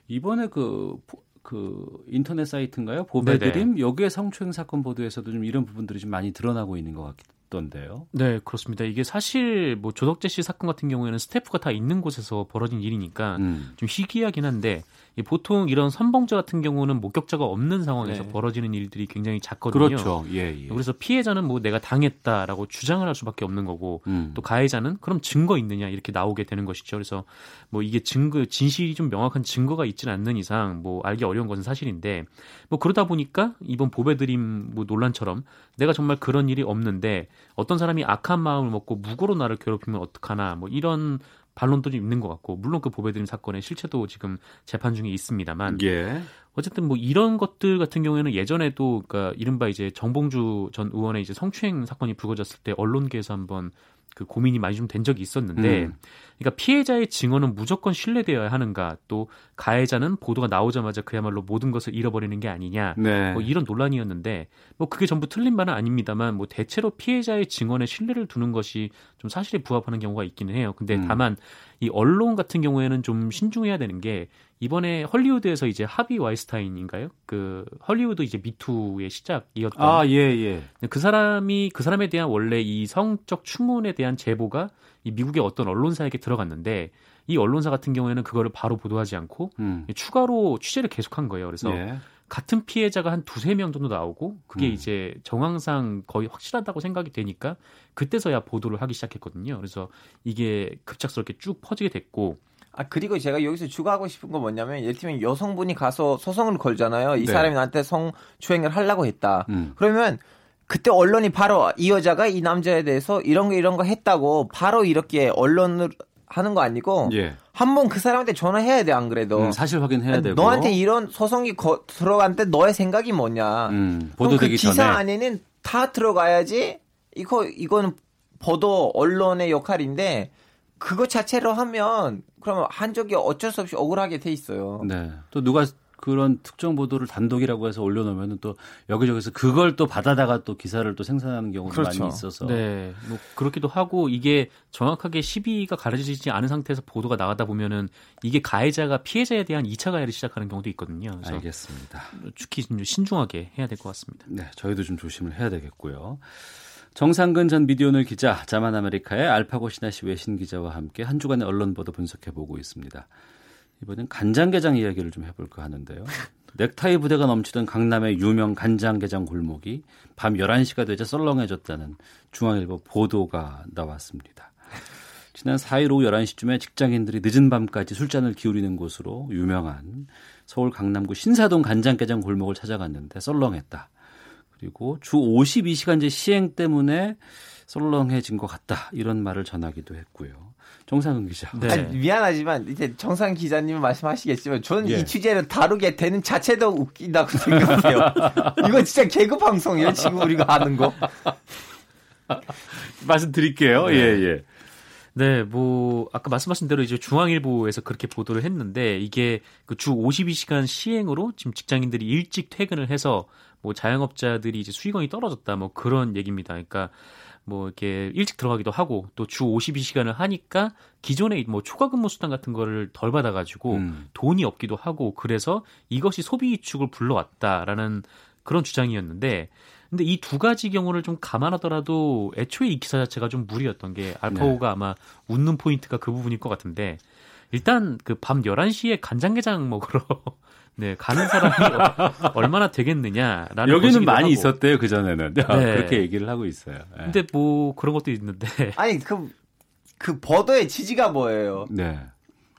[SPEAKER 2] 이번에 그, 그 인터넷 사이트인가요? 보배드림 여기에 성추행 사건 보도에서도 좀 이런 부분들이 좀 많이 드러나고 있는 것 같기도 있던데요.
[SPEAKER 9] 네, 그렇습니다. 이게 사실 뭐 조덕재 씨 사건 같은 경우에는 스태프가 다 있는 곳에서 벌어진 일이니까 음. 좀 희귀하긴 한데 보통 이런 선봉자 같은 경우는 목격자가 없는 상황에서 네. 벌어지는 일들이 굉장히 작거든요.
[SPEAKER 2] 그렇죠. 예, 예.
[SPEAKER 9] 그래서 피해자는 뭐 내가 당했다라고 주장을 할 수밖에 없는 거고 음. 또 가해자는 그럼 증거 있느냐 이렇게 나오게 되는 것이죠. 그래서 뭐 이게 증거 진실이 좀 명확한 증거가 있지는 않는 이상 뭐 알기 어려운 것은 사실인데 뭐 그러다 보니까 이번 보배드림 뭐 논란처럼 내가 정말 그런 일이 없는데 어떤 사람이 악한 마음을 먹고 무고로 나를 괴롭히면 어떡하나 뭐 이런 반론도 좀 있는 것 같고 물론 그 보배드림 사건의 실체도 지금 재판 중에 있습니다만 예. 어쨌든 뭐 이런 것들 같은 경우에는 예전에도 그러니까 이른바 이제 정봉주 전 의원의 이제 성추행 사건이 불거졌을 때 언론계에서 한번 그 고민이 많이 좀 된 적이 있었는데, 음. 그러니까 피해자의 증언은 무조건 신뢰되어야 하는가, 또 가해자는 보도가 나오자마자 그야말로 모든 것을 잃어버리는 게 아니냐, 네. 뭐 이런 논란이었는데, 뭐 그게 전부 틀린 말은 아닙니다만, 뭐 대체로 피해자의 증언에 신뢰를 두는 것이 좀 사실에 부합하는 경우가 있기는 해요. 근데 음. 다만 이 언론 같은 경우에는 좀 신중해야 되는 게 이번에 헐리우드에서 이제 하비 와이스타인인가요? 그 헐리우드 이제 미투의 시작이었던
[SPEAKER 2] 아, 예, 예.
[SPEAKER 9] 그 사람이 그 사람에 대한 원래 이 성적 추문에 대한 제보가 이 미국의 어떤 언론사에게 들어갔는데 이 언론사 같은 경우에는 그거를 바로 보도하지 않고 음. 추가로 취재를 계속한 거예요. 그래서 예. 같은 피해자가 한 두세 명 정도 나오고 그게 음. 이제 정황상 거의 확실하다고 생각이 되니까 그때서야 보도를 하기 시작했거든요. 그래서 이게 급작스럽게 쭉 퍼지게 됐고
[SPEAKER 10] 아 그리고 제가 여기서 추가하고 싶은 건 뭐냐면 예를 들면 여성분이 가서 소송을 걸잖아요. 이 네. 사람이 나한테 성추행을 하려고 했다. 음. 그러면 그때 언론이 바로 이 여자가 이 남자에 대해서 이런 거 이런 거 했다고 바로 이렇게 언론을 하는 거 아니고 예. 한번 그 사람한테 전화해야 돼 안 그래도
[SPEAKER 2] 음, 사실 확인해야 되고
[SPEAKER 10] 너한테 이런 소송이 거, 들어간때 너의 생각이 뭐냐 음, 보도되기 그 기사 전에. 안에는 다 들어가야지 이거 이거는 보도 언론의 역할인데 그거 자체로 하면 그러면 한쪽이 어쩔 수 없이 억울하게 돼 있어요.
[SPEAKER 2] 네. 또 누가 그런 특정 보도를 단독이라고 해서 올려놓으면 또 여기저기서 그걸 또 받아다가 또 기사를 또 생산하는 경우가 그렇죠. 많이 있어서.
[SPEAKER 9] 네. 뭐 그렇기도 하고 이게 정확하게 시비가 가려지지 않은 상태에서 보도가 나가다 보면은 이게 가해자가 피해자에 대한 2차 가해를 시작하는 경우도 있거든요.
[SPEAKER 2] 알겠습니다.
[SPEAKER 9] 특히 좀 신중하게 해야 될 것 같습니다.
[SPEAKER 2] 네. 저희도 좀 조심을 해야 되겠고요. 정상근 전 미디어오늘 기자, 자만 아메리카의 알파고 신하시 외신 기자와 함께 한 주간의 언론 보도 분석해 보고 있습니다. 이번엔 간장게장 이야기를 좀 해볼까 하는데요. 넥타이 부대가 넘치던 강남의 유명 간장게장 골목이 밤 11시가 되자 썰렁해졌다는 중앙일보 보도가 나왔습니다. 지난 4일 오후 11시쯤에 직장인들이 늦은 밤까지 술잔을 기울이는 곳으로 유명한 서울 강남구 신사동 간장게장 골목을 찾아갔는데 썰렁했다. 그리고 주 52시간제 시행 때문에 썰렁해진 것 같다 이런 말을 전하기도 했고요. 정상근 기자.
[SPEAKER 10] 네. 아니, 미안하지만 이제 정상 기자님은 말씀하시겠지만 저는 예. 이 취재를 다루게 되는 자체도 웃긴다고 생각해요. 이거 진짜 개그 방송이에요 지금 우리가 하는 거.
[SPEAKER 2] 말씀드릴게요. 네. 예 예.
[SPEAKER 9] 네, 뭐 아까 말씀하신 대로 이제 중앙일보에서 그렇게 보도를 했는데 이게 그 주 52시간 시행으로 지금 직장인들이 일찍 퇴근을 해서 뭐 자영업자들이 이제 수익원이 떨어졌다 뭐 그런 얘기입니다. 그러니까 뭐 이렇게 일찍 들어가기도 하고 또 주 52시간을 하니까 기존에 뭐 초과 근무 수당 같은 거를 덜 받아 가지고 음. 돈이 없기도 하고 그래서 이것이 소비 위축을 불러왔다라는 그런 주장이었는데 근데 이 두 가지 경우를 좀 감안하더라도 애초에 이 기사 자체가 좀 무리였던 게 알파고가 네. 아마 웃는 포인트가 그 부분일 것 같은데 일단 그 밤 11시에 간장게장 먹으러 네, 가는 사람이 얼마나 되겠느냐라는
[SPEAKER 2] 여기는 많이 하고. 있었대요 그 전에는 네. 그렇게 얘기를 하고 있어요.
[SPEAKER 9] 네. 근데 뭐 그런 것도 있는데
[SPEAKER 10] 아니 그그 그 버더의 지지가 뭐예요? 네.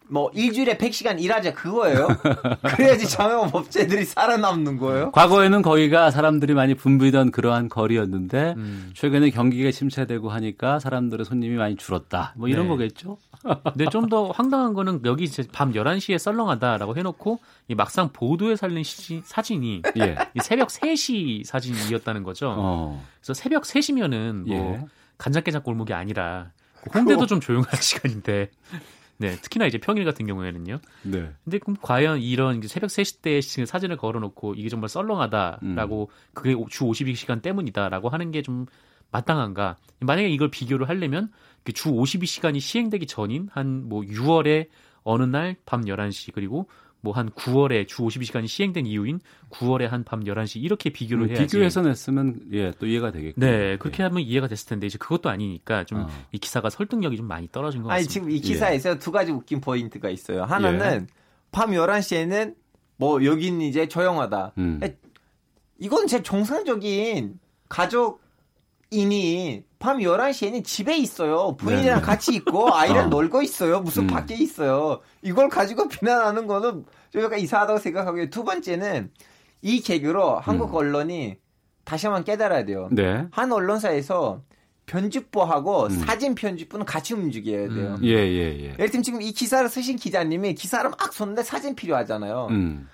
[SPEAKER 10] 뭐 일주일에 100시간 일하자 그거예요? 그래야지 자영업업체들이 살아남는 거예요?
[SPEAKER 2] 과거에는 거기가 사람들이 많이 붐비던 그러한 거리였는데 음. 최근에 경기가 침체되고 하니까 사람들의 손님이 많이 줄었다. 뭐 이런 네. 거겠죠?
[SPEAKER 9] 근데 좀 더 황당한 거는 여기 이제 밤 11시에 썰렁하다라고 해 놓고 이 막상 보도에 살린 시, 사진이 예. 새벽 3시 사진이었다는 거죠. 어. 그래서 새벽 3시면은 뭐 예. 간장게장 골목이 아니라 홍대도 좀 조용한 시간인데 네, 특히나 이제 평일 같은 경우에는요. 네. 근데 그럼 과연 이런 새벽 3시 때 사진을 걸어놓고 이게 정말 썰렁하다라고 음. 그게 주 52시간 때문이다라고 하는 게 좀 마땅한가? 만약에 이걸 비교를 하려면 그주 52시간이 시행되기 전인 한 뭐 6월에 어느 날 밤 11시 그리고 뭐 한 9월에 주 52시간이 시행된 이유인 9월에 한 밤 11시 이렇게 비교를 음, 해야지.
[SPEAKER 2] 비교해서 냈으면 예, 또 이해가 되겠고.
[SPEAKER 9] 네, 그렇게 예. 하면 이해가 됐을 텐데 이제 그것도 아니니까 좀이 어. 기사가 설득력이 좀 많이 떨어진 것 같습니다. 아니,
[SPEAKER 10] 지금 이 기사에서 예. 두 가지 웃긴 포인트가 있어요. 하나는 예. 밤 11시에는 뭐 여기는 이제 조용하다. 음. 이건 제 정상적인 가족 인이 밤 11시에는 집에 있어요. 부인이랑 네. 같이 있고 아이랑 어. 놀고 있어요. 무슨 음. 밖에 있어요. 이걸 가지고 비난하는 거는 좀 약간 이상하다고 생각하고요. 두 번째는 이 계기로 한국 음. 언론이 다시 한번 깨달아야 돼요. 네. 한 언론사에서 편집부하고 음. 사진 편집부는 같이 움직여야 돼요.
[SPEAKER 2] 음. 예, 예, 예.
[SPEAKER 10] 예를 들면 지금 이 기사를 쓰신 기자님이 기사를 막 썼는데 사진 필요하잖아요. 음.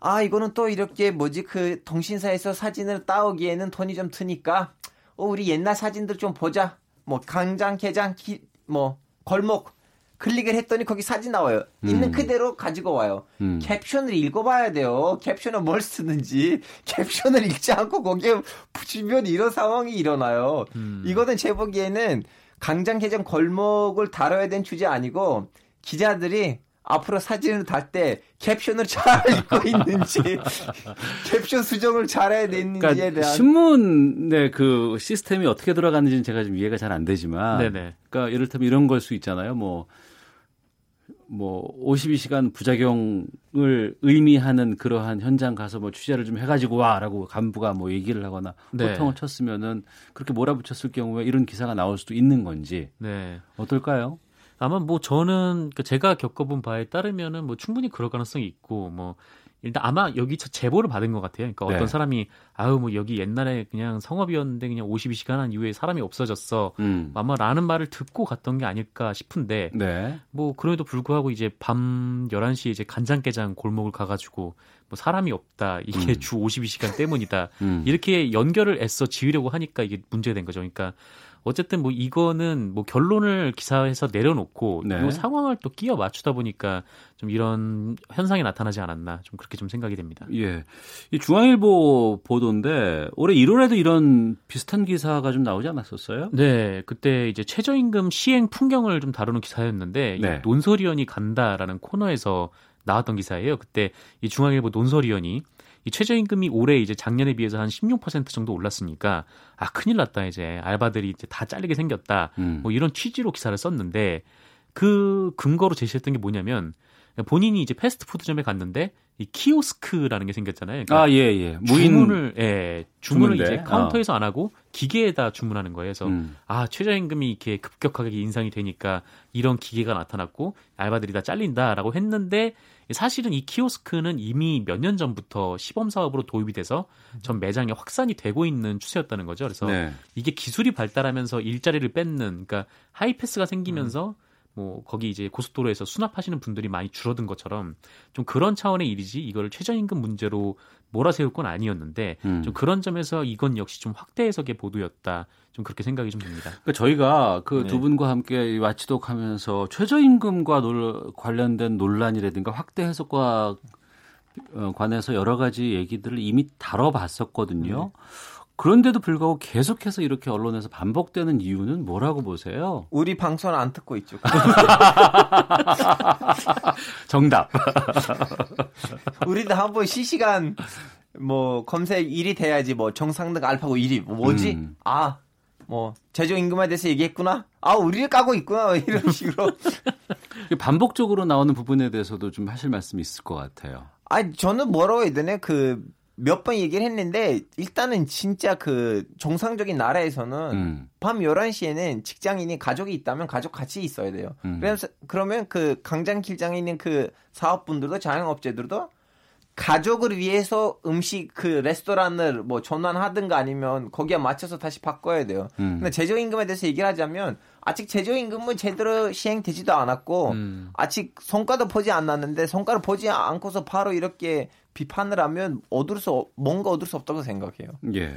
[SPEAKER 10] 아, 이거는 또 이렇게 뭐지 그 통신사에서 사진을 따오기에는 돈이 좀 드니까 어, 우리 옛날 사진들 좀 보자. 뭐 강장, 개장, 기, 뭐 골목 클릭을 했더니 거기 사진 나와요. 있는 음. 그대로 가지고 와요. 음. 캡션을 읽어봐야 돼요. 캡션을 뭘 쓰는지 캡션을 읽지 않고 거기에 붙이면 이런 상황이 일어나요. 음. 이거는 제 보기에는 강장, 개장, 골목을 다뤄야 되는 주제 아니고 기자들이 앞으로 사진을 달 때 캡션을 잘 읽고 있는지 캡션 수정을 잘해야 되는지에 그러니까 대한
[SPEAKER 2] 신문의 그 시스템이 어떻게 들어가는지는 제가 좀 이해가 잘 안 되지만 네네. 그러니까 이를테면 이런 걸 수 있잖아요. 뭐뭐 뭐 52시간 부작용을 의미하는 그러한 현장 가서 뭐 취재를 좀 해가지고 와라고 간부가 뭐 얘기를 하거나 네. 호통을 쳤으면은 그렇게 몰아붙였을 경우에 이런 기사가 나올 수도 있는 건지 네. 어떨까요?
[SPEAKER 9] 아마 뭐 저는 그 제가 겪어본 바에 따르면은 뭐 충분히 그럴 가능성이 있고 뭐 일단 아마 여기 제보를 받은 것 같아요. 그러니까 네. 어떤 사람이 아우 뭐 여기 옛날에 그냥 성업이었는데 그냥 52시간 한 이후에 사람이 없어졌어. 음. 아마라는 말을 듣고 갔던 게 아닐까 싶은데 네. 뭐 그럼에도 불구하고 이제 밤 11시에 이제 간장게장 골목을 가가지고 뭐 사람이 없다 이게 음. 주 52시간 때문이다 음. 이렇게 연결을 애써 지으려고 하니까 이게 문제된 거죠. 그러니까 어쨌든 뭐 이거는 뭐 결론을 기사에서 내려놓고 네. 이 상황을 또 끼워 맞추다 보니까 좀 이런 현상이 나타나지 않았나 좀 그렇게 좀 생각이 됩니다.
[SPEAKER 2] 예. 이 중앙일보 보도인데 올해 1월에도 이런 비슷한 기사가 좀 나오지 않았었어요?
[SPEAKER 9] 네. 그때 이제 최저임금 시행 풍경을 좀 다루는 기사였는데 네. 논설위원이 간다라는 코너에서 나왔던 기사예요. 그때 이 중앙일보 논설위원이 이 최저임금이 올해 이제 작년에 비해서 한 16% 정도 올랐으니까 아 큰일 났다 이제 알바들이 이제 다 잘리게 생겼다 음. 뭐 이런 취지로 기사를 썼는데 그 근거로 제시했던 게 뭐냐면 본인이 이제 패스트푸드점에 갔는데 이 키오스크라는 게 생겼잖아요.
[SPEAKER 2] 그러니까 아, 예, 예.
[SPEAKER 9] 무인 주문을 예, 주문을 주문대? 이제 카운터에서 어. 안 하고 기계에다 주문하는 거예요. 그래서 음. 아, 최저임금이 이렇게 급격하게 인상이 되니까 이런 기계가 나타났고 알바들이 다 잘린다라고 했는데 사실은 이 키오스크는 이미 몇 년 전부터 시범 사업으로 도입이 돼서 전 매장에 확산이 되고 있는 추세였다는 거죠. 그래서 네. 이게 기술이 발달하면서 일자리를 뺏는 그러니까 하이패스가 생기면서 음. 뭐 거기 이제 고속도로에서 수납하시는 분들이 많이 줄어든 것처럼 좀 그런 차원의 일이지 이걸 최저임금 문제로 몰아세울 건 아니었는데 음. 좀 그런 점에서 이건 역시 좀 확대 해석의 보도였다. 좀 그렇게 생각이 좀 듭니다.
[SPEAKER 2] 그러니까 저희가 그두 네. 분과 함께 와치독하면서 최저임금과 놀, 관련된 논란이라든가 확대 해석과 어, 관해서 여러 가지 얘기들을 이미 다뤄봤었거든요. 음. 그런데도 불구하고 계속해서 이렇게 언론에서 반복되는 이유는 뭐라고 보세요?
[SPEAKER 10] 우리 방송을 안 듣고 있죠.
[SPEAKER 2] 정답.
[SPEAKER 10] 우리도 한번 실시간 뭐 검색 1위 돼야지 뭐 정상등 알파고 1위 뭐 뭐지? 음. 아. 뭐 제조 임금에 대해서 얘기했구나. 아 우리를 까고 있구나 이런 식으로
[SPEAKER 2] 반복적으로 나오는 부분에 대해서도 좀 하실 말씀이 있을 것 같아요.
[SPEAKER 10] 아 저는 뭐라고 해야 되네 그 몇 번 얘기를 했는데 일단은 진짜 그 정상적인 나라에서는 음. 밤 11시에는 직장인이 가족이 있다면 가족 같이 있어야 돼요. 음. 그래서 그러면 그 강장 길장에 있는 그 사업분들도 자영업자들도 가족을 위해서 음식 그 레스토랑을 뭐 전환하든가 아니면 거기에 맞춰서 다시 바꿔야 돼요. 음. 근데 제조임금에 대해서 얘기를 하자면 아직 제조임금은 제대로 시행되지도 않았고 음. 아직 성과도 보지 않았는데 성과를 보지 않고서 바로 이렇게 비판을 하면 얻을 수 뭔가 얻을 수 없다고 생각해요.
[SPEAKER 9] 예.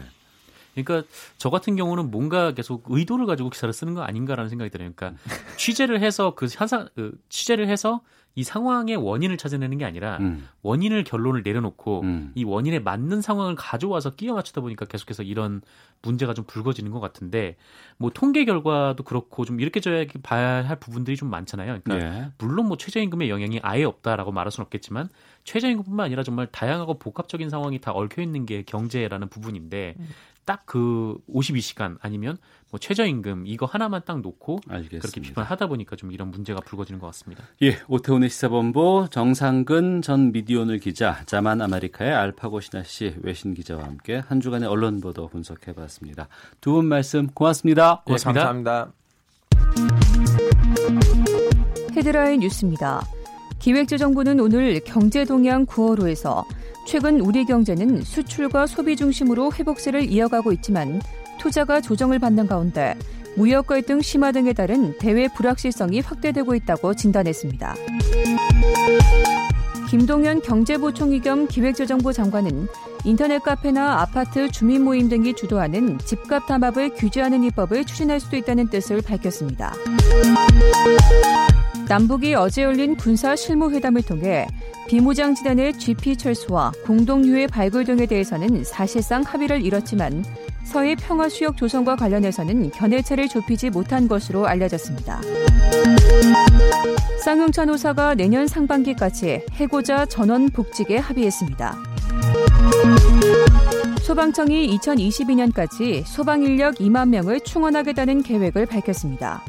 [SPEAKER 9] 그러니까 저 같은 경우는 뭔가 계속 의도를 가지고 기사를 쓰는 거 아닌가라는 생각이 들어요. 그러니까 취재를 해서 그 현상 그 취재를 해서 이 상황의 원인을 찾아내는 게 아니라 음. 원인을 결론을 내려놓고 음. 이 원인에 맞는 상황을 가져와서 끼워 맞추다 보니까 계속해서 이런 문제가 좀 불거지는 것 같은데 뭐 통계 결과도 그렇고 좀 이렇게 줘야 봐야 할 부분들이 좀 많잖아요. 그러니까 예. 물론 뭐 최저임금의 영향이 아예 없다라고 말할 수는 없겠지만 최저임금뿐만 아니라 정말 다양하고 복합적인 상황이 다 얽혀 있는 게 경제라는 부분인데 음. 딱 그 52시간 아니면 뭐 최저임금 이거 하나만 딱 놓고 알겠습니다. 그렇게 비판하다 보니까 좀 이런 문제가 불거지는 것 같습니다.
[SPEAKER 2] 예, 오태훈의 시사본부 정상근 전 미디오늘 기자, 자만 아메리카의 알파고 신하 씨 외신 기자와 함께 한 주간의 언론 보도 분석해봤습니다. 두 분 말씀 고맙습니다.
[SPEAKER 10] 고맙습니다. 네, 감사합니다.
[SPEAKER 6] 헤드라인 뉴스입니다. 기획재정부는 오늘 경제동향 9월호에서 최근 우리 경제는 수출과 소비 중심으로 회복세를 이어가고 있지만 투자가 조정을 받는 가운데 무역 갈등 심화 등에 따른 대외 불확실성이 확대되고 있다고 진단했습니다. 김동연 경제부총리 겸 기획재정부 장관은 인터넷 카페나 아파트 주민 모임 등이 주도하는 집값 담합을 규제하는 입법을 추진할 수도 있다는 뜻을 밝혔습니다. 남북이 어제 열린 군사 실무회담을 통해 비무장지단의 GP 철수와 공동유해 발굴 등에 대해서는 사실상 합의를 이뤘지만 서해 평화 수역 조성과 관련해서는 견해차를 좁히지 못한 것으로 알려졌습니다. 쌍용차 노사가 내년 상반기까지 해고자 전원 복직에 합의했습니다. 소방청이 2022년까지 소방 인력 2만 명을 충원하겠다는 계획을 밝혔습니다.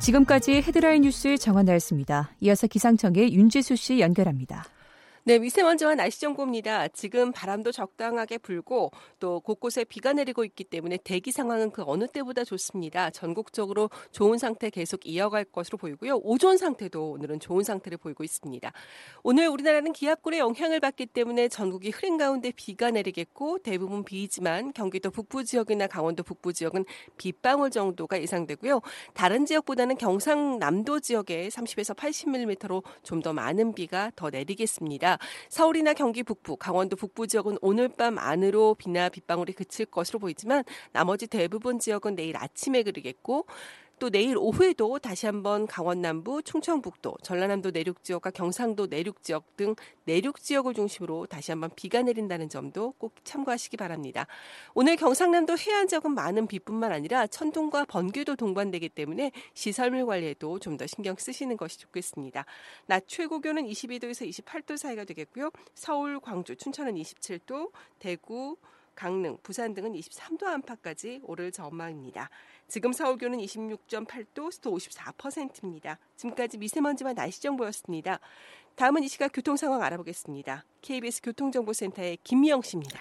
[SPEAKER 6] 지금까지 헤드라인 뉴스 정한나였습니다. 이어서 기상청의 윤지수 씨 연결합니다.
[SPEAKER 11] 네, 미세먼지와 날씨 정보입니다. 지금 바람도 적당하게 불고 또 곳곳에 비가 내리고 있기 때문에 대기 상황은 그 어느 때보다 좋습니다. 전국적으로 좋은 상태 계속 이어갈 것으로 보이고요. 오존 상태도 오늘은 좋은 상태를 보이고 있습니다. 오늘 우리나라는 기압골의 영향을 받기 때문에 전국이 흐린 가운데 비가 내리겠고 대부분 비이지만 경기도 북부 지역이나 강원도 북부 지역은 빗방울 정도가 예상되고요. 다른 지역보다는 경상남도 지역에 30에서 80mm로 좀 더 많은 비가 더 내리겠습니다. 서울이나 경기 북부, 강원도 북부 지역은 오늘 밤 안으로 비나 빗방울이 그칠 것으로 보이지만 나머지 대부분 지역은 내일 아침에 그르겠고 또 내일 오후에도 다시 한번 강원 남부, 충청북도, 전라남도 내륙 지역과 경상도 내륙 지역 등 내륙 지역을 중심으로 다시 한번 비가 내린다는 점도 꼭 참고하시기 바랍니다. 오늘 경상남도 해안 지역은 많은 비뿐만 아니라 천둥과 번개도 동반되기 때문에 시설물 관리에도 좀 더 신경 쓰시는 것이 좋겠습니다. 낮 최고 기온은 22도에서 28도 사이가 되겠고요. 서울, 광주, 춘천은 27도, 대구, 강릉, 부산 등은 23도 안팎까지 오를 전망입니다. 지금 서울 기온은 26.8도, 습도 54%입니다. 지금까지 미세먼지와 날씨 정보였습니다. 다음은 이 시각 교통 상황 알아보겠습니다. KBS 교통정보센터의 김미영 씨입니다.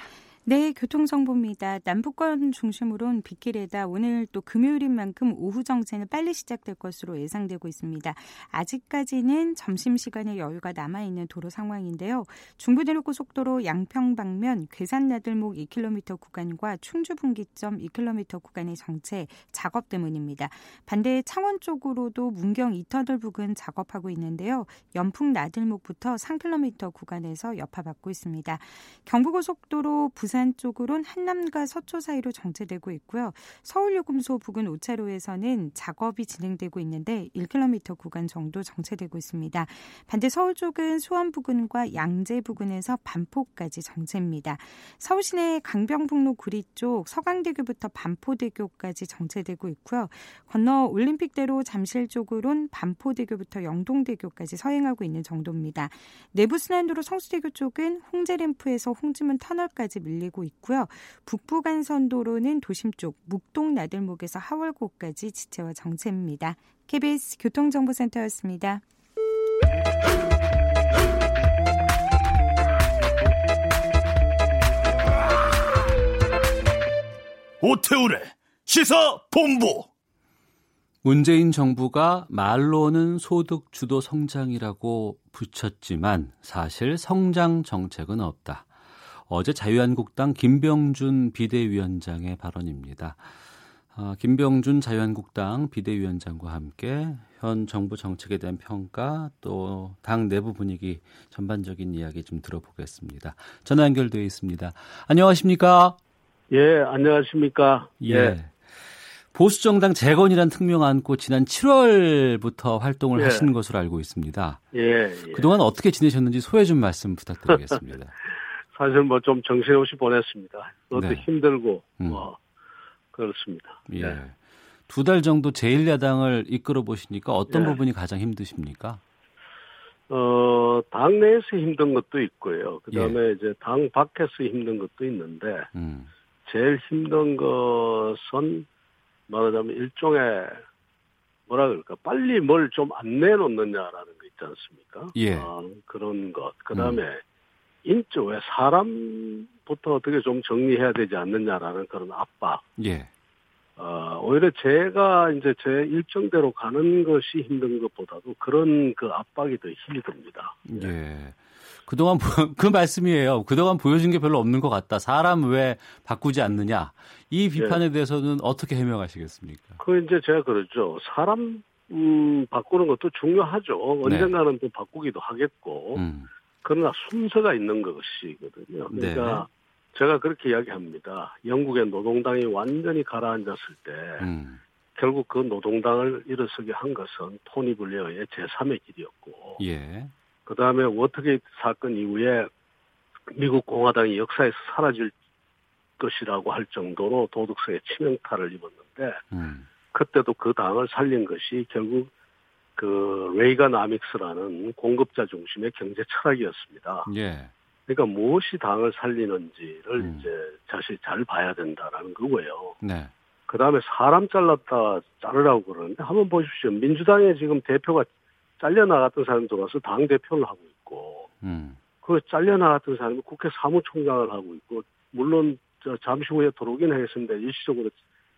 [SPEAKER 4] 네, 교통정보입니다. 남북권 중심으로는 빗길에다 오늘 또 금요일인 만큼 오후 정체는 빨리 시작될 것으로 예상되고 있습니다. 아직까지는 점심시간에 여유가 남아있는 도로 상황인데요. 중부대륙고속도로 양평 방면 괴산나들목 2km 구간과 충주분기점 2km 구간의 정체 작업 때문입니다. 반대 창원 쪽으로도 문경 이터들 부근 작업하고 있는데요. 연풍 나들목부터 3km 구간에서 여파받고 있습니다. 경부고속도로 부산 부산 쪽으론 한남과 서초 사이로 정체되고 있고요. 서울요금소 부근 5차로에서는 작업이 진행되고 있는데 1km 구간 정도 정체되고 있습니다. 반대 서울 쪽은 수원 부근과 양재 부근에서 반포까지 정체입니다. 서울 시내 강병북로 구리 쪽 서강대교부터 반포대교까지 정체되고 있고요. 건너 올림픽대로 잠실 쪽으론 반포대교부터 영동대교까지 서행하고 있는 정도입니다. 내부순환도로 성수대교 쪽은 홍제램프에서 홍지문 터널까지 밀리 고 내고 있고요. 북부간선도로는 도심 쪽 묵동 나들목에서 하월고까지 지체와 정체입니다. KBS 교통정보센터였습니다.
[SPEAKER 12] 오태우래 시사 본부
[SPEAKER 2] 문재인 정부가 말로는 소득 주도 성장이라고 붙였지만 사실 성장 정책은 없다. 어제 자유한국당 김병준 비대위원장의 발언입니다. 어, 김병준 자유한국당 비대위원장과 함께 현 정부 정책에 대한 평가 또 당 내부 분위기 전반적인 이야기 좀 들어보겠습니다. 전화 연결되어 있습니다. 안녕하십니까?
[SPEAKER 13] 예, 안녕하십니까?
[SPEAKER 2] 예. 예. 보수 정당 재건이란 특명 안고 지난 7월부터 활동을 예. 하신 것으로 알고 있습니다.
[SPEAKER 13] 예, 예.
[SPEAKER 2] 그동안 어떻게 지내셨는지 소회 좀 말씀 부탁드리겠습니다.
[SPEAKER 13] 사실 뭐 좀 정신없이 보냈습니다. 그것도 네. 힘들고 음. 뭐 그렇습니다.
[SPEAKER 2] 예. 네. 두달 정도 제1야당을 이끌어 보시니까 어떤 네. 부분이 가장 힘드십니까?
[SPEAKER 13] 어, 당 내에서 힘든 것도 있고요. 그 다음에 예. 이제 당 밖에서 힘든 것도 있는데, 음. 제일 힘든 것은 말하자면 일종의 뭐라 그럴까, 빨리 뭘 좀 안 내놓느냐라는 거 있지 않습니까?
[SPEAKER 2] 예.
[SPEAKER 13] 어, 그런 것. 그 다음에 음. 왜 사람부터 어떻게 좀 정리해야 되지 않느냐라는 그런 압박.
[SPEAKER 2] 예.
[SPEAKER 13] 어, 오히려 제가 이제 제 일정대로 가는 것이 힘든 것보다도 그런 그 압박이 더 힘이 듭니다.
[SPEAKER 2] 예. 예. 그동안 그 말씀이에요. 그동안 보여준 게 별로 없는 것 같다. 사람 왜 바꾸지 않느냐. 이 비판에 예. 대해서는 어떻게 해명하시겠습니까?
[SPEAKER 13] 그 이제 제가 그러죠. 사람 음, 바꾸는 것도 중요하죠. 네. 언젠가는 네. 또 바꾸기도 하겠고. 음. 그러나 순서가 있는 것이거든요. 그러니까 네. 제가 그렇게 이야기합니다. 영국의 노동당이 완전히 가라앉았을 때 음. 결국 그 노동당을 일어서게 한 것은 토니 블레어의 제3의 길이었고
[SPEAKER 2] 예.
[SPEAKER 13] 그 다음에 워터게이트 사건 이후에 미국 공화당이 역사에서 사라질 것이라고 할 정도로 도덕성에 치명타를 입었는데 음. 그때도 그 당을 살린 것이 결국 그 Reaganomics라는 공급자 중심의 경제 철학이었습니다.
[SPEAKER 2] 예.
[SPEAKER 13] 그러니까 무엇이 당을 살리는지를 음. 이제 사실 잘 봐야 된다라는 거고요.
[SPEAKER 2] 네.
[SPEAKER 13] 그 다음에 사람 잘랐다 자르라고 그러는데 한번 보십시오. 민주당에 지금 대표가 잘려나갔던 사람이 들어와서 당 대표를 하고 있고,
[SPEAKER 2] 음.
[SPEAKER 13] 그 잘려나갔던 사람이 국회 사무총장을 하고 있고, 물론 저 잠시 후에 들어오긴 하겠습니다. 일시적으로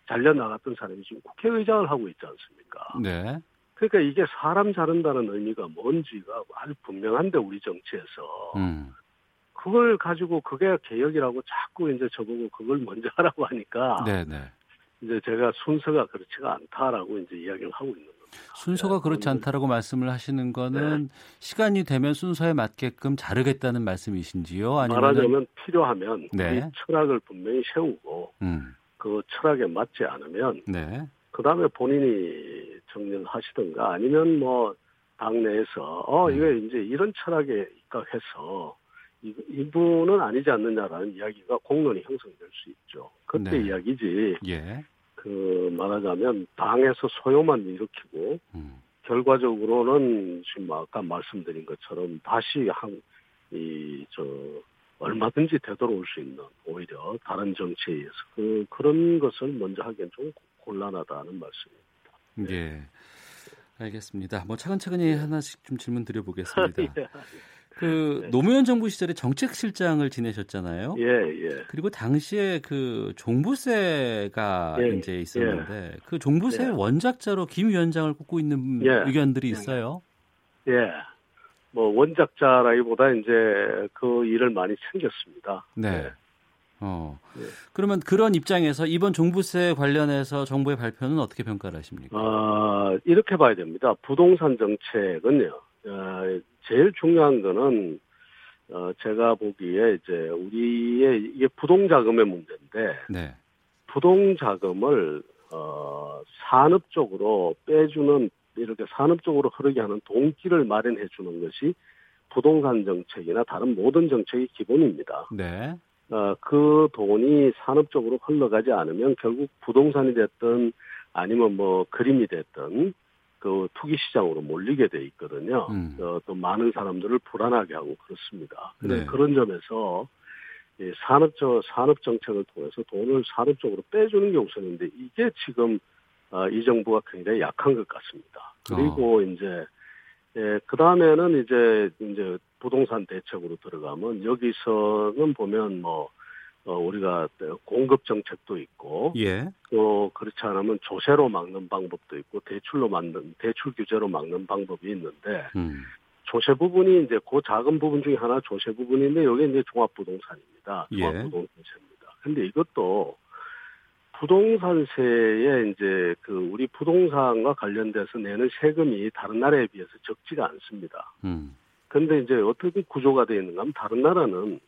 [SPEAKER 13] 잘려나갔던 사람이 지금 국회의장을 하고 있지 않습니까?
[SPEAKER 2] 네.
[SPEAKER 13] 그러니까 이게 사람 자른다는 의미가 뭔지가 아주 분명한데 우리 정치에서
[SPEAKER 2] 음.
[SPEAKER 13] 그걸 가지고 그게 개혁이라고 자꾸 이제 저보고 그걸 먼저 하라고 하니까
[SPEAKER 2] 네네.
[SPEAKER 13] 이제 제가 순서가 그렇지가 않다라고 이제 이야기를 하고 있는 겁니다.
[SPEAKER 2] 순서가 네, 그렇지 않다라고 말씀을 하시는 거는 네. 시간이 되면 순서에 맞게끔 자르겠다는 말씀이신지요? 아니면
[SPEAKER 13] 말하자면 필요하면
[SPEAKER 2] 네.
[SPEAKER 13] 이 철학을 분명히 세우고
[SPEAKER 2] 음.
[SPEAKER 13] 그 철학에 맞지 않으면
[SPEAKER 2] 네.
[SPEAKER 13] 그 다음에 본인이 정리를 하시든가 아니면 뭐 당내에서 어 음. 이거 이제 이런 철학에 입각해서 이, 이분은 아니지 않느냐라는 이야기가 공론이 형성될 수 있죠. 그때 네. 이야기지.
[SPEAKER 2] 예.
[SPEAKER 13] 그 말하자면 당에서 소요만 일으키고
[SPEAKER 2] 음.
[SPEAKER 13] 결과적으로는 지금 아까 말씀드린 것처럼 다시 한 이 저 얼마든지 되돌아올 수 있는 오히려 다른 정치에 의해서 그 그런 것을 먼저 하기엔 좀 곤란하다는 말씀입니다.
[SPEAKER 2] 예. 알겠습니다. 뭐 차근차근히 하나씩 좀 질문 드려보겠습니다. 예. 그 네. 노무현 정부 시절에 정책실장을 지내셨잖아요.
[SPEAKER 13] 예, 예.
[SPEAKER 2] 그리고 당시에 그 종부세가 예, 이제 있었는데 예. 그 종부세 예. 원작자로 김 위원장을 꼽고 있는 예. 의견들이 있어요.
[SPEAKER 13] 예. 뭐 원작자라기보다 이제 그 일을 많이 챙겼습니다.
[SPEAKER 2] 네. 네. 어. 네. 그러면 그런 입장에서 이번 종부세 관련해서 정부의 발표는 어떻게 평가를 하십니까?
[SPEAKER 13] 아, 이렇게 봐야 됩니다. 부동산 정책은요. 어, 제일 중요한 거는 어, 제가 보기에 이제 우리의 이게 부동 자금의 문제인데 네. 부동 자금을 어, 산업 적으로 빼주는 이렇게 산업 적으로 흐르게 하는 동기를 마련해 주는 것이 부동산 정책이나 다른 모든 정책의 기본입니다. 네. 어, 그 돈이 산업적으로 흘러가지 않으면 결국 부동산이 됐든 아니면 뭐 그림이 됐든 그 투기 시장으로 몰리게 돼 있거든요. 음. 어, 또 많은 사람들을 불안하게 하고 그렇습니다. 네. 그런 점에서 이 산업적 산업 정책을 통해서 돈을 산업적으로 빼주는 게 우선인데 이게 지금 어, 이 정부가 굉장히 약한 것 같습니다. 그리고 어. 이제 예, 그 다음에는 이제, 이제 부동산 대책으로 들어가면 여기서는 보면 뭐, 어, 우리가 공급 정책도 있고, 예. 또 그렇지 않으면 조세로 막는 방법도 있고, 대출로 막는, 대출 규제로 막는 방법이 있는데, 음. 조세 부분이 이제 그 작은 부분 중에 하나 조세 부분인데, 여기 이제 종합부동산입니다. 예. 종합부동산세입니다. 근데 이것도 부동산세에 이제 그 우리 부동산과 관련돼서 내는 세금이 다른 나라에 비해서 적지가 않습니다. 음. 근데 이제 어떻게 구조가 되어 있는가 하면 다른 나라는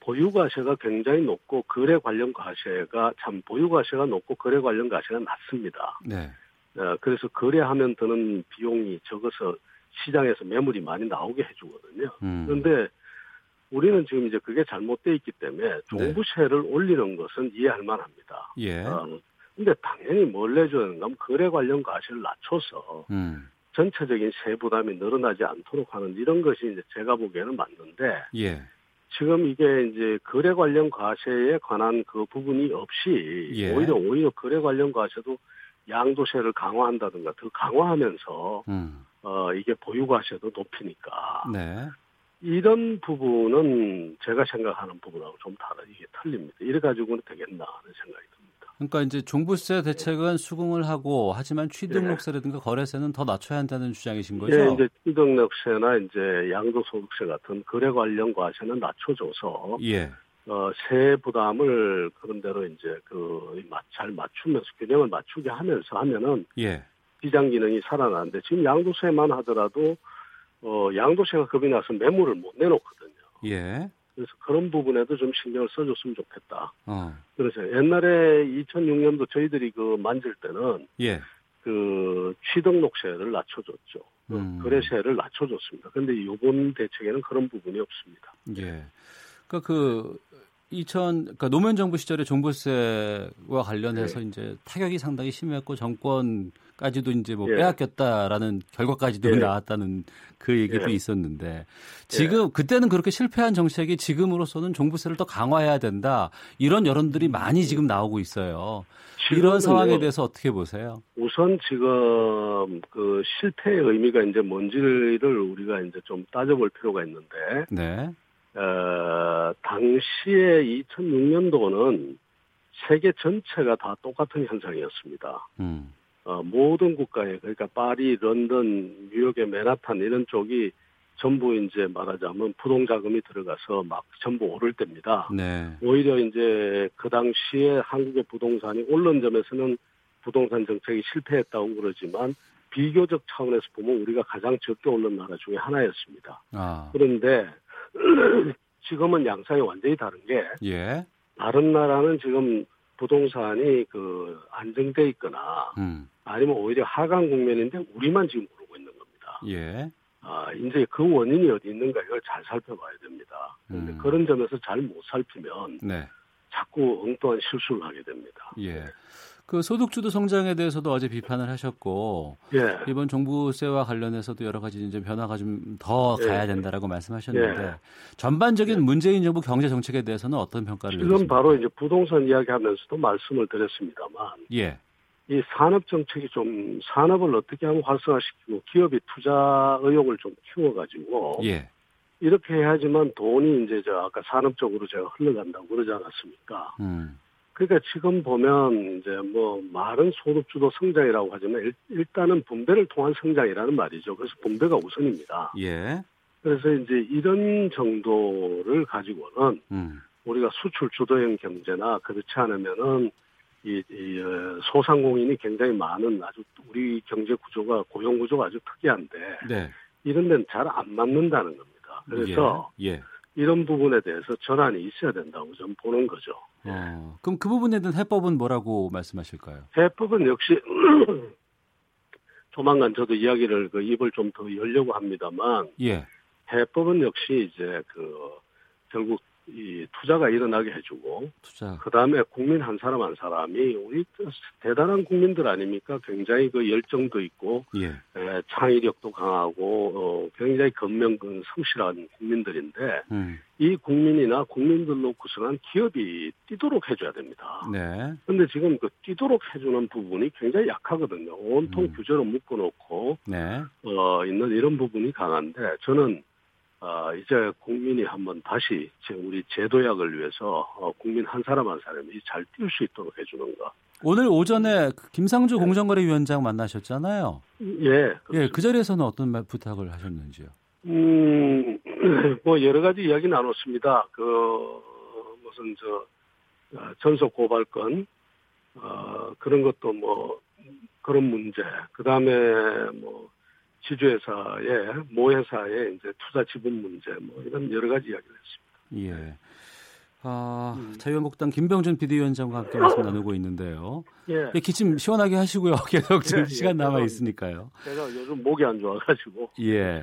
[SPEAKER 13] 보유과세가 굉장히 높고 거래 관련 과세가 참 보유과세가 높고 거래 관련 과세가 낮습니다. 네. 어, 그래서 거래하면 드는 비용이 적어서 시장에서 매물이 많이 나오게 해주거든요. 음. 그런데 우리는 지금 이제 그게 잘못돼 있기 때문에 종부세를 네. 올리는 것은 이해할 만합니다. 예. 어, 근데 당연히 뭘 내줘야 하는가 하면 거래 관련 과세를 낮춰서 음. 전체적인 세 부담이 늘어나지 않도록 하는 이런 것이 이제 제가 보기에는 맞는데 예. 지금 이게 이제 거래 관련 과세에 관한 그 부분이 없이 예. 오히려 오히려 거래 관련 과세도 양도세를 강화한다든가 더 강화하면서 음. 어 이게 보유 과세도 높이니까 네. 이런 부분은 제가 생각하는 부분하고 좀 다르 이게 틀립니다. 이래 가지고는 되겠나 하는 생각이 듭니다.
[SPEAKER 2] 그러니까 이제 종부세 대책은 수긍을 하고 하지만 취득록세라든가 거래세는 더 낮춰야 한다는 주장이신 거죠?
[SPEAKER 13] 예, 이제 취득록세나 이제 양도소득세 같은 거래 관련 과세는 낮춰줘서 예. 어, 세 부담을 그런 대로 이제 그 잘 맞추면서 균형을 맞추게 하면서 하면은 예. 비장 기능이 살아나는데 지금 양도세만 하더라도 어, 양도세가 겁이 나서 매물을 못 내놓거든요. 예. 그래서 그런 부분에도 좀 신경을 써줬으면 좋겠다. 어. 그래서 옛날에 2006년도 저희들이 그 만질 때는 예. 그 취등록세를 낮춰줬죠. 음. 거래세를 낮춰줬습니다. 그런데 이번 대책에는 그런 부분이 없습니다.
[SPEAKER 2] 예. 그러니까 그 2000, 그러니까 노무현 정부 시절에 종부세와 관련해서 네. 이제 타격이 상당히 심했고 정권 까지도 이제 뭐 예. 빼앗겼다라는 결과까지도 예. 나왔다는 그 얘기도 예. 있었는데 지금 예. 그때는 그렇게 실패한 정책이 지금으로서는 종부세를 더 강화해야 된다 이런 여론들이 많이 지금 나오고 있어요. 이런 상황에 대해서 어떻게 보세요?
[SPEAKER 13] 우선 지금 그 실패의 의미가 이제 뭔지를 우리가 이제 좀 따져볼 필요가 있는데. 네. 어, 당시에 2006년도는 세계 전체가 다 똑같은 현상이었습니다. 음. 어, 모든 국가에 그러니까 파리, 런던, 뉴욕의 맨하탄 이런 쪽이 전부 이제 말하자면 부동 자금이 들어가서 막 전부 오를 때입니다. 네. 오히려 이제 그 당시에 한국의 부동산이 오른 점에서는 부동산 정책이 실패했다고 그러지만 비교적 차원에서 보면 우리가 가장 적게 오른 나라 중에 하나였습니다. 아. 그런데 지금은 양상이 완전히 다른 게 예. 다른 나라는 지금 부동산이 그 안정돼 있거나 음. 아니면 오히려 하강 국면인데 우리만 지금 그러고 있는 겁니다. 예. 아, 이제 그 원인이 어디 있는가 이걸 잘 살펴봐야 됩니다. 그런데 음. 그런 점에서 잘 못 살피면 네. 자꾸 엉뚱한 실수를 하게 됩니다.
[SPEAKER 2] 예. 그 소득주도 성장에 대해서도 어제 비판을 하셨고 예. 이번 종부세와 관련해서도 여러 가지 이제 변화가 좀 더 가야 된다라고 말씀하셨는데 예. 전반적인 예. 문재인 정부 경제 정책에 대해서는 어떤 평가를
[SPEAKER 13] 지금? 바로 이제 부동산 이야기하면서도 말씀을 드렸습니다만 예. 이 산업 정책이 좀 산업을 어떻게 하면 활성화시키고 기업이 투자 의욕을 좀 키워가지고 예. 이렇게 해야지만 돈이 이제 저 아까 산업 적으로 제가 흘러간다고 그러지 않았습니까? 음. 그러니까 지금 보면 이제 뭐 말은 소득주도 성장이라고 하지만 일, 단은 분배를 통한 성장이라는 말이죠. 그래서 분배가 우선입니다. 예. 그래서 이제 이런 정도를 가지고는 음. 우리가 수출 주도형 경제나 그렇지 않으면은 이, 이 어, 소상공인이 굉장히 많은 아주 우리 경제 구조가 고용 구조가 아주 특이한데 네. 이런 데는 잘 안 맞는다는 겁니다. 그래서 예. 예. 이런 부분에 대해서 전환이 있어야 된다고 좀 보는 거죠.
[SPEAKER 2] 어, 그럼 그 부분에 대한 해법은 뭐라고 말씀하실까요?
[SPEAKER 13] 해법은 역시 조만간 저도 이야기를 그 입을 좀 더 열려고 합니다만 예. 해법은 역시 이제 그 결국 이 투자가 일어나게 해주고 투자. 그다음에 국민 한 사람 한 사람이 우리 대단한 국민들 아닙니까? 굉장히 그 열정도 있고 예. 에, 창의력도 강하고 어, 굉장히 건명 그 성실한 국민들인데 음. 이 국민이나 국민들로 구성한 기업이 뛰도록 해줘야 됩니다. 네. 근데 지금 그 뛰도록 해주는 부분이 굉장히 약하거든요. 온통 음. 규제로 묶어놓고 네. 어, 있는 이런 부분이 강한데 저는 어, 이제 국민이 한번 다시 우리 제도약을 위해서 어, 국민 한 사람 한 사람이 잘 뛸 수 있도록 해주는 것.
[SPEAKER 2] 오늘 오전에 그 김상주 네. 공정거래위원장 만나셨잖아요.
[SPEAKER 13] 예. 그렇습니다.
[SPEAKER 2] 예, 그 자리에서는 어떤 말 부탁을 하셨는지요?
[SPEAKER 13] 음, 뭐 여러 가지 이야기 나눴습니다. 그 무슨 저 어, 전속 고발권 어, 그런 것도 뭐 그런 문제. 그 다음에 뭐 지주회사의 모 회사의 이제 투자 지분 문제 뭐 이런 여러 가지 이야기를 했습니다.
[SPEAKER 2] 예. 아, 음. 자유한국당 김병준 비대위원장과 함께 말씀 나누고 있는데요. 예. 예 기침 시원하게 하시고요. 계속 지금 예, 예. 시간 남아 있으니까요.
[SPEAKER 13] 제가 요즘 목이 안 좋아가지고. 예.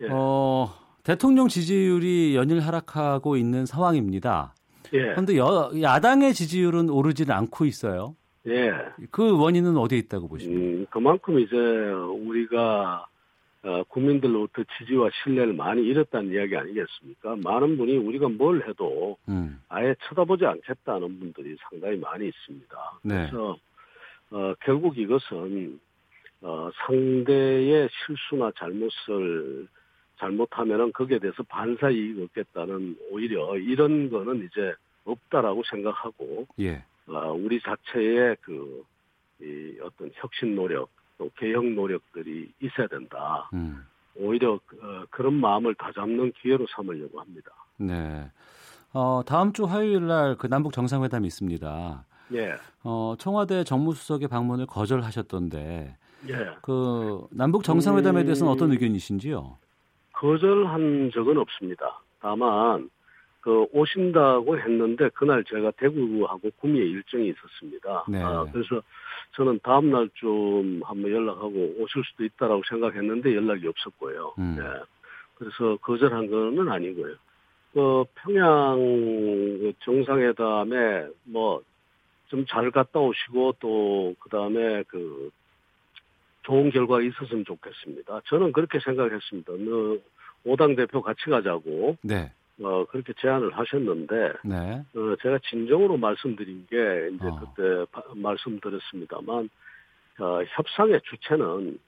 [SPEAKER 2] 예. 어, 대통령 지지율이 연일 하락하고 있는 상황입니다. 예. 그런데 여, 야당의 지지율은 오르지는 않고 있어요. 예. 그 원인은 어디에 있다고 보십니까? 음,
[SPEAKER 13] 그만큼 이제 우리가 어, 국민들로부터 지지와 신뢰를 많이 잃었다는 이야기 아니겠습니까? 많은 분이 우리가 뭘 해도 음. 아예 쳐다보지 않겠다는 분들이 상당히 많이 있습니다. 네. 그래서 어, 결국 이것은 어, 상대의 실수나 잘못을 잘못하면은 거기에 대해서 반사 이익 얻겠다는 오히려 이런 거는 이제 없다라고 생각하고 예. 어, 우리 자체의 그, 이 어떤 혁신 노력, 또 개혁 노력들이 있어야 된다. 음. 오히려 어, 그런 마음을 다잡는 기회로 삼으려고 합니다.
[SPEAKER 2] 네. 어, 다음 주 화요일 날 그 남북 정상회담이 있습니다. 예. 어, 청와대 정무수석의 방문을 거절하셨던데. 예. 그 남북 정상회담에 대해서는 음, 어떤 의견이신지요?
[SPEAKER 13] 거절한 적은 없습니다. 다만 그 오신다고 했는데 그날 제가 대구하고 구미에 일정이 있었습니다. 네. 아, 그래서 저는 다음 날 좀 한번 연락하고 오실 수도 있다라고 생각했는데 연락이 없었고요. 음. 네. 그래서 거절한 거는 아니고요. 그 평양 그 정상회담에 뭐 좀 잘 갔다 오시고 또 그다음에 그 좋은 결과가 있었으면 좋겠습니다. 저는 그렇게 생각했습니다. 너 오당 대표 같이 가자고. 네. 어, 그렇게 제안을 하셨는데, 네. 어, 제가 진정으로 말씀드린 게, 이제 어. 그때 바, 말씀드렸습니다만, 어, 협상의 주체는,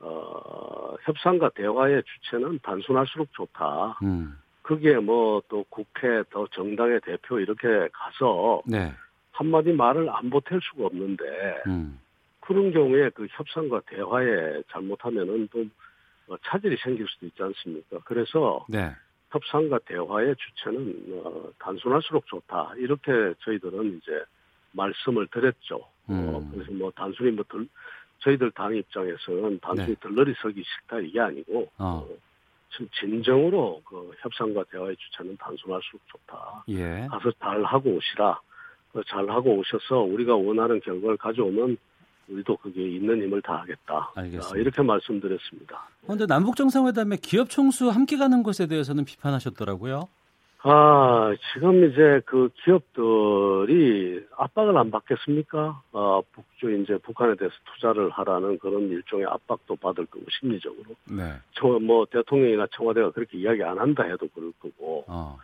[SPEAKER 13] 어, 협상과 대화의 주체는 단순할수록 좋다. 음. 그게 뭐또 국회 또 정당의 대표 이렇게 가서 네. 한마디 말을 안 보탤 수가 없는데 음. 그런 경우에 그 협상과 대화에 잘못하면은 또 어, 차질이 생길 수도 있지 않습니까? 그래서 네. 협상과 대화의 주체는 어, 단순할수록 좋다. 이렇게 저희들은 이제 말씀을 드렸죠. 어, 음. 어, 그래서 뭐 단순히 뭐 들, 저희들 당 입장에서는 단순히 네. 들러리 서기 싫다 이게 아니고 어. 어, 진정으로 그 협상과 대화의 주체는 단순할수록 좋다. 예. 가서 잘 하고 오시라. 그잘 하고 오셔서 우리가 원하는 결과를 가져오면 우리도 그게 있는 힘을 다하겠다. 알겠습니다. 아, 이렇게 말씀드렸습니다.
[SPEAKER 2] 그런데 남북 정상회담에 기업 총수 함께 가는 것에 대해서는 비판하셨더라고요.
[SPEAKER 13] 아, 지금 이제 그 기업들이 압박을 안 받겠습니까? 아, 북쪽 이제 북한에 대해서 투자를 하라는 그런 일종의 압박도 받을 거고, 심리적으로. 네. 저, 뭐, 대통령이나 청와대가 그렇게 이야기 안 한다 해도 그럴 거고. 어,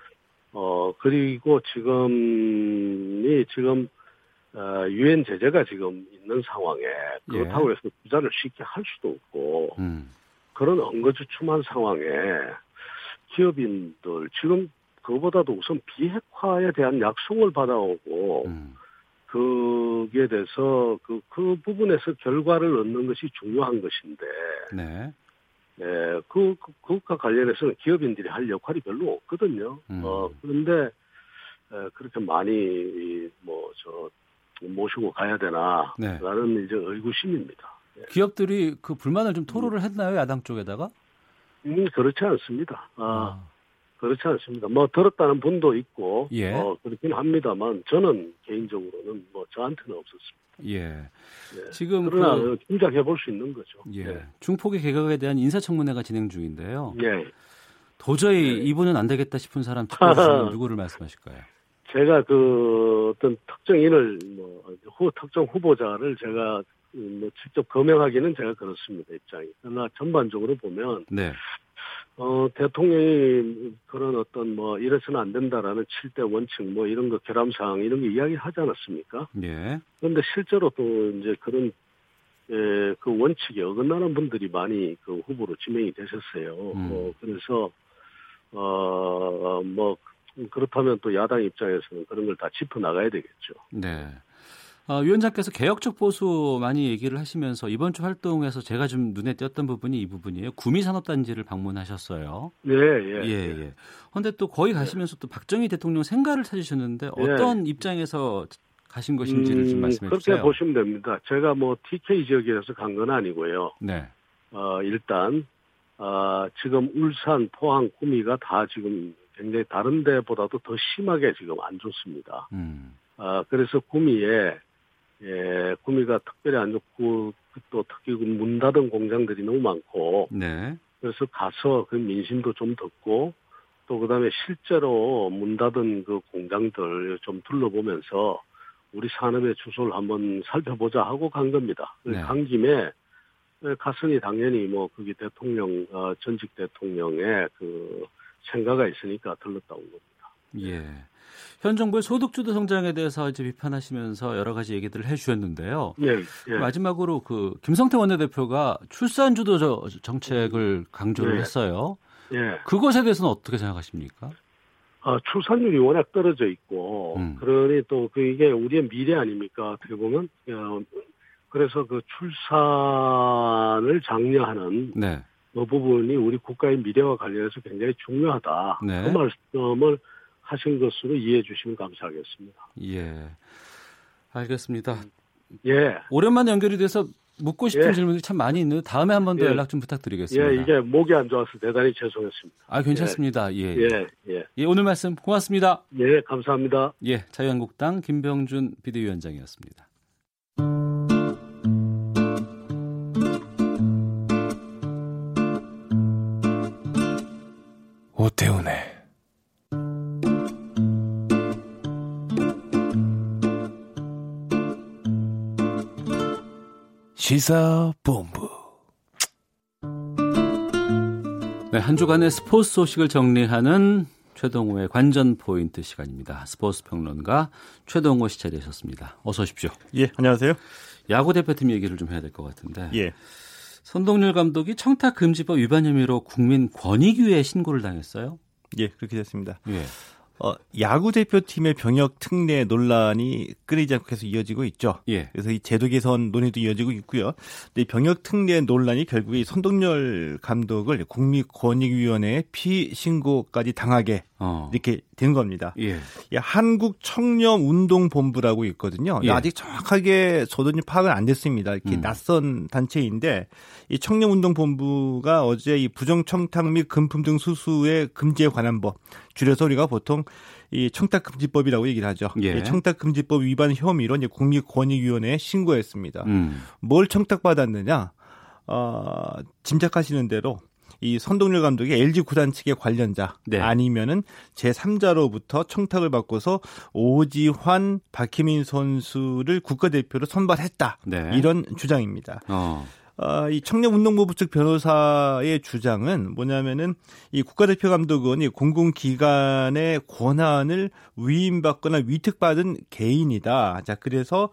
[SPEAKER 13] 어 그리고 지금이 지금 어, 유엔 제재가 지금 있는 상황에 그렇다고 예. 해서 투자를 쉽게 할 수도 없고 음. 그런 엉거주춤한 상황에 기업인들 지금 그거보다도 우선 비핵화에 대한 약속을 받아오고 음. 그에 대해서 그, 그 부분에서 결과를 얻는 것이 중요한 것인데. 네. 네, 그, 그, 그것과 관련해서는 기업인들이 할 역할이 별로 없거든요. 음. 어, 그런데, 에, 그렇게 많이, 뭐, 저, 모시고 가야 되나. 네. 라는 이제 의구심입니다.
[SPEAKER 2] 네. 기업들이 그 불만을 좀 토로를 음. 했나요? 야당 쪽에다가?
[SPEAKER 13] 음, 그렇지 않습니다. 아. 아. 그렇지 않습니다. 뭐 들었다는 분도 있고 예. 어, 그렇긴 합니다만 저는 개인적으로는 뭐 저한테는 없었습니다.
[SPEAKER 2] 예.
[SPEAKER 13] 예. 지금 그러나 그, 짐작해 볼 수 있는 거죠.
[SPEAKER 2] 예. 예. 중폭의 개혁에 대한 인사청문회가 진행 중인데요. 예. 도저히 예. 이분은 안 되겠다 싶은 사람 누구를 말씀하실까요?
[SPEAKER 13] 제가 그 어떤 특정인을 뭐 후, 특정 후보자를 제가 뭐 직접 거명하기는 제가 그렇습니다 입장이. 그러나 전반적으로 보면 네. 어, 대통령이 그런 어떤 뭐 이래서는 안 된다라는 7대 원칙 뭐 이런 거 결함사항 이런 거 이야기 하지 않았습니까? 예. 그런데 실제로 또 이제 그런 예, 그 원칙에 어긋나는 분들이 많이 그 후보로 지명이 되셨어요. 음. 어, 그래서 어뭐 그렇다면 또 야당 입장에서는 그런 걸 다 짚어 나가야 되겠죠.
[SPEAKER 2] 네. 어, 위원장께서 개혁적 보수 많이 얘기를 하시면서 이번 주 활동에서 제가 좀 눈에 띄었던 부분이 이 부분이에요. 구미산업단지를 방문하셨어요.
[SPEAKER 13] 예, 예.
[SPEAKER 2] 예, 예. 그런데 또 거기 가시면서 또 박정희 대통령 생가를 찾으셨는데 어떤 예. 입장에서 가신 것인지를 음, 좀 말씀해
[SPEAKER 13] 그렇게
[SPEAKER 2] 주세요.
[SPEAKER 13] 그렇게 보시면 됩니다. 제가 뭐 TK 지역이라서 간 건 아니고요. 네. 어, 일단 어, 지금 울산, 포항, 구미가 다 지금 굉장히 다른 데보다도 더 심하게 지금 안 좋습니다. 음. 어, 그래서 구미에 예, 구미가 특별히 안 좋고 또 특히 그문 닫은 공장들이 너무 많고 네. 그래서 가서 그 민심도 좀 듣고 또 그다음에 실제로 문 닫은 그 공장들 좀 둘러보면서 우리 산업의 주소를 한번 살펴보자 하고 간 겁니다. 네. 간 김에 갔으니 당연히 뭐 거기 대통령 어, 전직 대통령의 그 생각가 있으니까 들렀다 온 겁니다.
[SPEAKER 2] 예. 현 정부의 소득주도 성장에 대해서 이제 비판하시면서 여러 가지 얘기들을 해주셨는데요. 예, 예. 마지막으로 그 김성태 원내대표가 출산주도 정책을 강조를 예. 했어요. 예. 그것에 대해서는 어떻게 생각하십니까?
[SPEAKER 13] 아, 출산율이 워낙 떨어져 있고, 음. 그러니 또 그 이게 우리의 미래 아닙니까? 어떻게 보면, 어, 그래서 그 출산을 장려하는 네. 그 부분이 우리 국가의 미래와 관련해서 굉장히 중요하다. 네. 그 말씀을 하신 것으로 이해해 주시면 감사하겠습니다.
[SPEAKER 2] 예. 알겠습니다. 예. 오랜만에 연결이 돼서 묻고 싶은 예. 질문들이 참 많이 있는데 다음에 한 번더 예. 연락 좀 부탁드리겠습니다.
[SPEAKER 13] 예, 이게 목이 안 좋아서 대단히 죄송했습니다.
[SPEAKER 2] 아, 괜찮습니다. 예. 예. 예. 예. 오늘 말씀 고맙습니다.
[SPEAKER 13] 예, 감사합니다.
[SPEAKER 2] 예, 자유한국당 김병준 비대위원장이었습니다. 오태훈의 시사본부. 네, 한 주간의 스포츠 소식을 정리하는 최동호의 관전 포인트 시간입니다. 스포츠 평론가 최동호 씨 자리하셨습니다. 어서 오십시오.
[SPEAKER 14] 예, 안녕하세요.
[SPEAKER 2] 야구 대표팀 얘기를 좀 해야 될 것 같은데. 예. 선동열 감독이 청탁 금지법 위반 혐의로 국민 권익위에 신고를 당했어요.
[SPEAKER 14] 예, 그렇게 됐습니다. 예. 어, 야구 대표팀의 병역 특례 논란이 끊이지 않고 계속 이어지고 있죠. 예. 그래서 이 제도 개선 논의도 이어지고 있고요. 근데 병역 특례 논란이 결국에 이 손동열 감독을 국민권익위원회에 피신고까지 당하게 어. 이렇게 된 겁니다. 예. 한국 청년 운동 본부라고 있거든요. 예. 아직 정확하게 저도 파악은 안 됐습니다. 이렇게 음. 낯선 단체인데 이 청년 운동 본부가 어제 이 부정 청탁 및 금품 등 수수의 금지에 관한 법 줄여서 우리가 보통 이 청탁금지법이라고 얘기를 하죠. 예. 이 청탁금지법 위반 혐의로 이제 국민권익위원회에 신고했습니다. 음. 뭘 청탁받았느냐? 어, 짐작하시는 대로 이 선동열 감독이 LG 구단 측의 관련자 네. 아니면은 제 3자로부터 청탁을 받고서 오지환, 박희민 선수를 국가대표로 선발했다. 네. 이런 주장입니다. 어. 어, 이 청년운동본부 측 변호사의 주장은 뭐냐면은 이 국가대표 감독은 이 공공기관의 권한을 위임받거나 위특받은 개인이다. 자, 그래서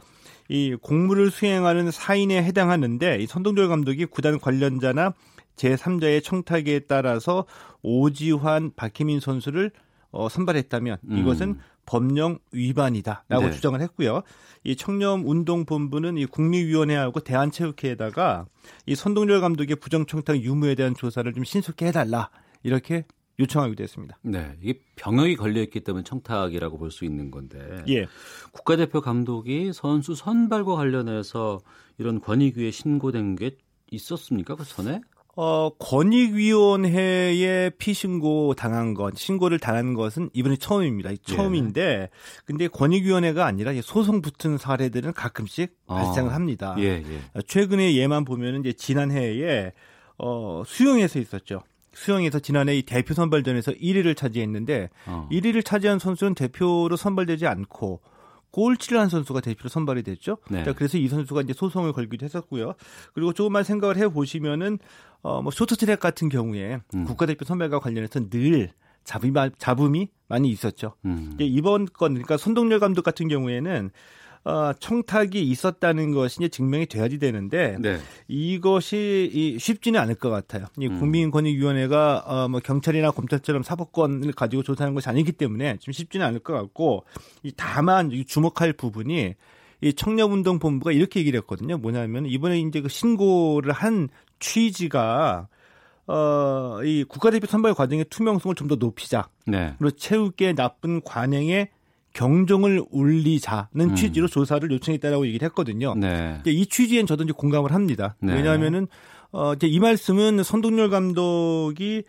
[SPEAKER 14] 이 공무를 수행하는 사인에 해당하는데 이 선동열 감독이 구단 관련자나 제3자의 청탁에 따라서 오지환, 박희민 선수를 어, 선발했다면 음. 이것은 음. 법령 위반이다라고 네. 주장을 했고요. 이 청렴 운동 본부는 이 국립위원회하고 대한체육회에다가 이 선동열 감독의 부정 청탁 유무에 대한 조사를 좀 신속히 해달라 이렇게 요청하기도 했습니다.
[SPEAKER 2] 네, 이게 병역이 걸려 있기 때문에 청탁이라고 볼 수 있는 건데. 예. 국가대표 감독이 선수 선발과 관련해서 이런 권익위에 신고된 게 있었습니까? 그 전에?
[SPEAKER 14] 어, 권익위원회에 피신고 당한 것, 신고를 당한 것은 이번이 처음입니다. 처음인데, 예. 근데 권익위원회가 아니라 소송 붙은 사례들은 가끔씩 어. 발생을 합니다. 예, 예. 최근에 예만 보면은 이제 지난해에 어, 수영에서 있었죠. 수영에서 지난해 이 대표 선발전에서 1위를 차지했는데 어. 1위를 차지한 선수는 대표로 선발되지 않고 골치를 한 선수가 대표로 선발이 됐죠. 네. 그래서 이 선수가 이제 소송을 걸기도 했었고요. 그리고 조금만 생각을 해 보시면은 어뭐 쇼트트랙 같은 경우에 음. 국가대표 선발과 관련해서 늘 잡음이, 잡음이 많이 있었죠. 음. 이번 건 그러니까 손동열 감독 같은 경우에는 어, 청탁이 있었다는 것이 이제 증명이 돼야지 되는데 네. 이것이 이 쉽지는 않을 것 같아요. 이 음. 국민권익위원회가 어, 뭐 경찰이나 검찰처럼 사법권을 가지고 조사하는 것이 아니기 때문에 좀 쉽지는 않을 것 같고 이 다만 주목할 부분이 이 청렴운동본부가 이렇게 얘기를 했거든요. 뭐냐면 이번에 이제 그 신고를 한 취지가 어, 이 국가대표 선발 과정의 투명성을 좀 더 높이자. 네. 그리고 체육계 나쁜 관행에 경종을 울리자는 음. 취지로 조사를 요청했다라고 얘기를 했거든요. 네. 이 취지엔 저도 이제 공감을 합니다. 네. 왜냐하면은 어 이제 이 말씀은 선동열 감독이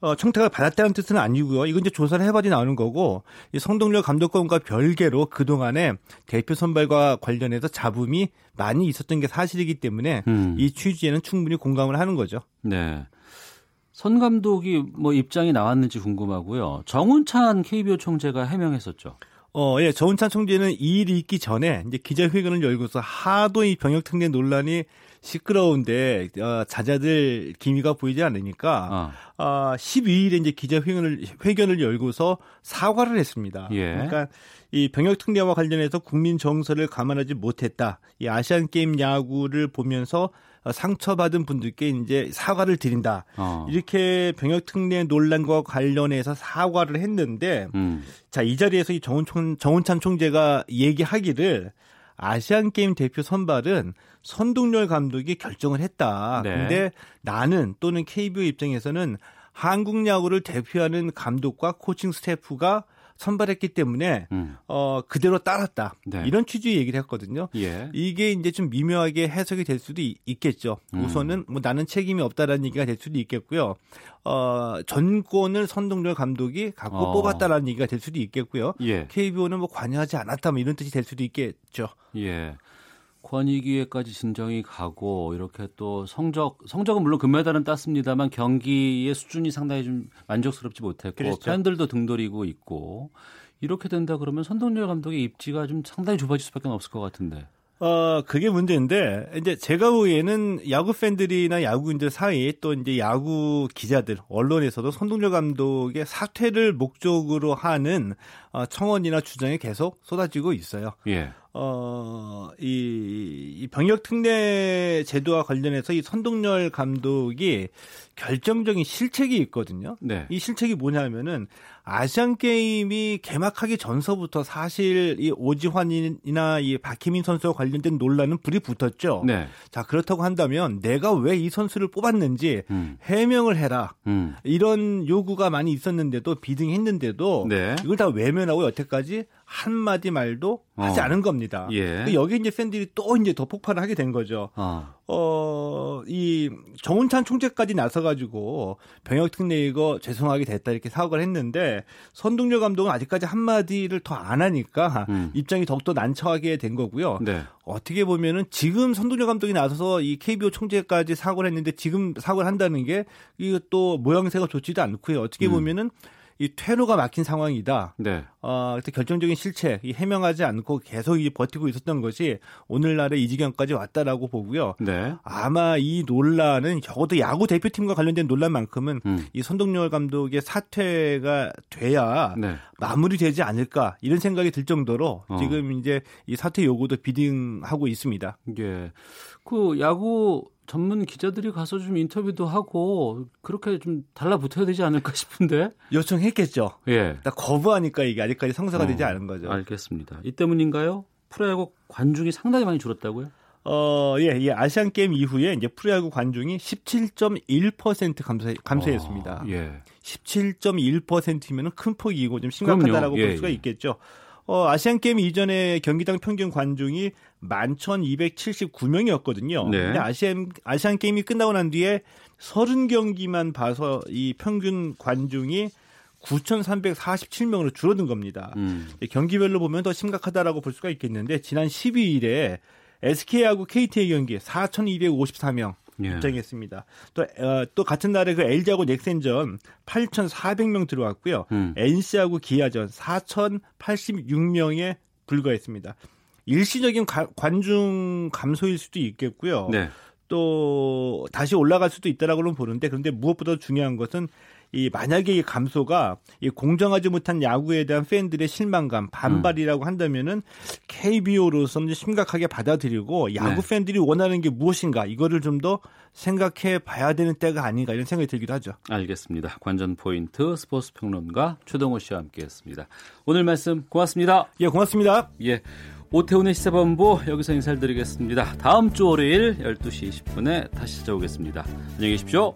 [SPEAKER 14] 어, 청탁을 받았다는 뜻은 아니고요. 이건 이제 조사를 해봐야 나오는 거고 이 성동열 감독권과 별개로 그 동안에 대표 선발과 관련해서 잡음이 많이 있었던 게 사실이기 때문에 음. 이 취지에는 충분히 공감을 하는 거죠.
[SPEAKER 2] 네. 선 감독이 뭐 입장이 나왔는지 궁금하고요. 정운찬 KBO 총재가 해명했었죠.
[SPEAKER 14] 어, 예, 정운찬 총재는 이 일이 있기 전에 이제 기자회견을 열고서 하도 이 병역 특례 논란이 시끄러운데 어, 자자들 기미가 보이지 않으니까 어. 어 12일에 이제 기자회견을 회견을 열고서 사과를 했습니다. 예. 그러니까 이 병역 특례와 관련해서 국민 정서를 감안하지 못했다. 이 아시안 게임 야구를 보면서 상처받은 분들께 이제 사과를 드린다. 어. 이렇게 병역 특례 논란과 관련해서 사과를 했는데 음. 자, 이 자리에서 이 정운 총, 정운찬 총재가 얘기하기를 아시안 게임 대표 선발은 선동열 감독이 결정을 했다. 네. 근데 나는 또는 KBO 입장에서는 한국 야구를 대표하는 감독과 코칭 스태프가 선발했기 때문에 음. 어 그대로 따랐다 네. 이런 취지의 얘기를 했거든요. 예. 이게 이제 좀 미묘하게 해석이 될 수도 있겠죠. 음. 우선은 뭐 나는 책임이 없다라는 얘기가 될 수도 있겠고요. 어 전권을 선동열 감독이 갖고 어. 뽑았다라는 얘기가 될 수도 있겠고요. 예. KBO는 뭐 관여하지 않았다 뭐 이런 뜻이 될 수도 있겠죠.
[SPEAKER 2] 예. 권익위에까지 진정이 가고 이렇게 또 성적 성적은 물론 금메달은 땄습니다만 경기의 수준이 상당히 좀 만족스럽지 못했고 그렇죠. 팬들도 등돌이고 있고 이렇게 된다 그러면 선동열 감독의 입지가 좀 상당히 좁아질 수밖에 없을 것 같은데.
[SPEAKER 14] 어, 그게 문제인데, 이제 제가 보기에는 야구 팬들이나 야구인들 사이 또 이제 야구 기자들, 언론에서도 선동열 감독의 사퇴를 목적으로 하는 어, 청원이나 주장이 계속 쏟아지고 있어요. 예. 어, 이, 이 병역 특례 제도와 관련해서 이 선동열 감독이 결정적인 실책이 있거든요. 네. 이 실책이 뭐냐면은 아시안 게임이 개막하기 전서부터 사실 이 오지환이나 이 박희민 선수와 관련된 논란은 불이 붙었죠. 네. 자 그렇다고 한다면 내가 왜 이 선수를 뽑았는지 음. 해명을 해라. 음. 이런 요구가 많이 있었는데도 비등했는데도 네. 이걸 다 외면하고 여태까지 한 마디 말도 하지 어. 않은 겁니다. 예. 여기 이제 팬들이 또 이제 더 폭발을 하게 된 거죠. 어. 어, 이 정운찬 총재까지 나서가지고 병역 특례 이거 죄송하게 됐다 이렇게 사과를 했는데 선동열 감독은 아직까지 한 마디를 더 안 하니까 음. 입장이 더욱더 난처하게 된 거고요. 네. 어떻게 보면은 지금 선동열 감독이 나서서 이 KBO 총재까지 사과를 했는데 지금 사과를 한다는 게 이것도 모양새가 좋지도 않고요. 어떻게 음. 보면은 이 퇴로가 막힌 상황이다. 네. 어, 결정적인 실체, 이 해명하지 않고 계속 이 버티고 있었던 것이 오늘날의 이 지경까지 왔다라고 보고요. 네. 아마 이 논란은 적어도 야구 대표팀과 관련된 논란만큼은 음. 이 선동열 감독의 사퇴가 돼야 네. 마무리되지 않을까 이런 생각이 들 정도로 어. 지금 이제 이 사퇴 요구도 비딩하고 있습니다.
[SPEAKER 2] 예. 그 야구 전문 기자들이 가서 좀 인터뷰도 하고 그렇게 좀 달라붙어야 되지 않을까 싶은데
[SPEAKER 14] 요청했겠죠. 예. 나 거부하니까 이게 아직까지 성사가 어, 되지 않은 거죠.
[SPEAKER 2] 알겠습니다. 이 때문인가요? 프로야구 관중이 상당히 많이 줄었다고요?
[SPEAKER 14] 어, 예, 예. 아시안 게임 이후에 이제 프로야구 관중이 17.1% 감소 감소했습니다. 어, 예. 17.1%이면 큰 폭이고 좀 심각하다라고 예, 볼 수가 예. 있겠죠. 어, 아시안 게임 이전에 경기당 평균 관중이 11,279명이었거든요. 네. 근데 아시안 아시안 게임이 끝나고 난 뒤에 30경기만 봐서 이 평균 관중이 9,347명으로 줄어든 겁니다. 음. 경기별로 보면 더 심각하다라고 볼 수가 있겠는데 지난 12일에 SK하고 KT의 경기 4,254명 예. 입장했습니다. 또, 어, 또 같은 날에 그 LG하고 넥센전 8,400명 들어왔고요. 음. NC하고 기아전 4,086명에 불과했습니다. 일시적인 가, 관중 감소일 수도 있겠고요. 네. 또 다시 올라갈 수도 있다라고는 보는데 그런데 무엇보다 중요한 것은 이 만약에 이 감소가 이 공정하지 못한 야구에 대한 팬들의 실망감, 반발이라고 음. 한다면은 KBO로서는 심각하게 받아들이고 야구 네. 팬들이 원하는 게 무엇인가 이거를 좀 더 생각해 봐야 되는 때가 아닌가 이런 생각이 들기도 하죠.
[SPEAKER 2] 알겠습니다. 관전 포인트 스포츠 평론가 최동호 씨와 함께했습니다. 오늘 말씀 고맙습니다.
[SPEAKER 14] 예, 고맙습니다.
[SPEAKER 2] 예. 오태훈의 시사본부 여기서 인사를 드리겠습니다. 다음 주 월요일 12시 20분에 다시 찾아오겠습니다. 안녕히 계십시오.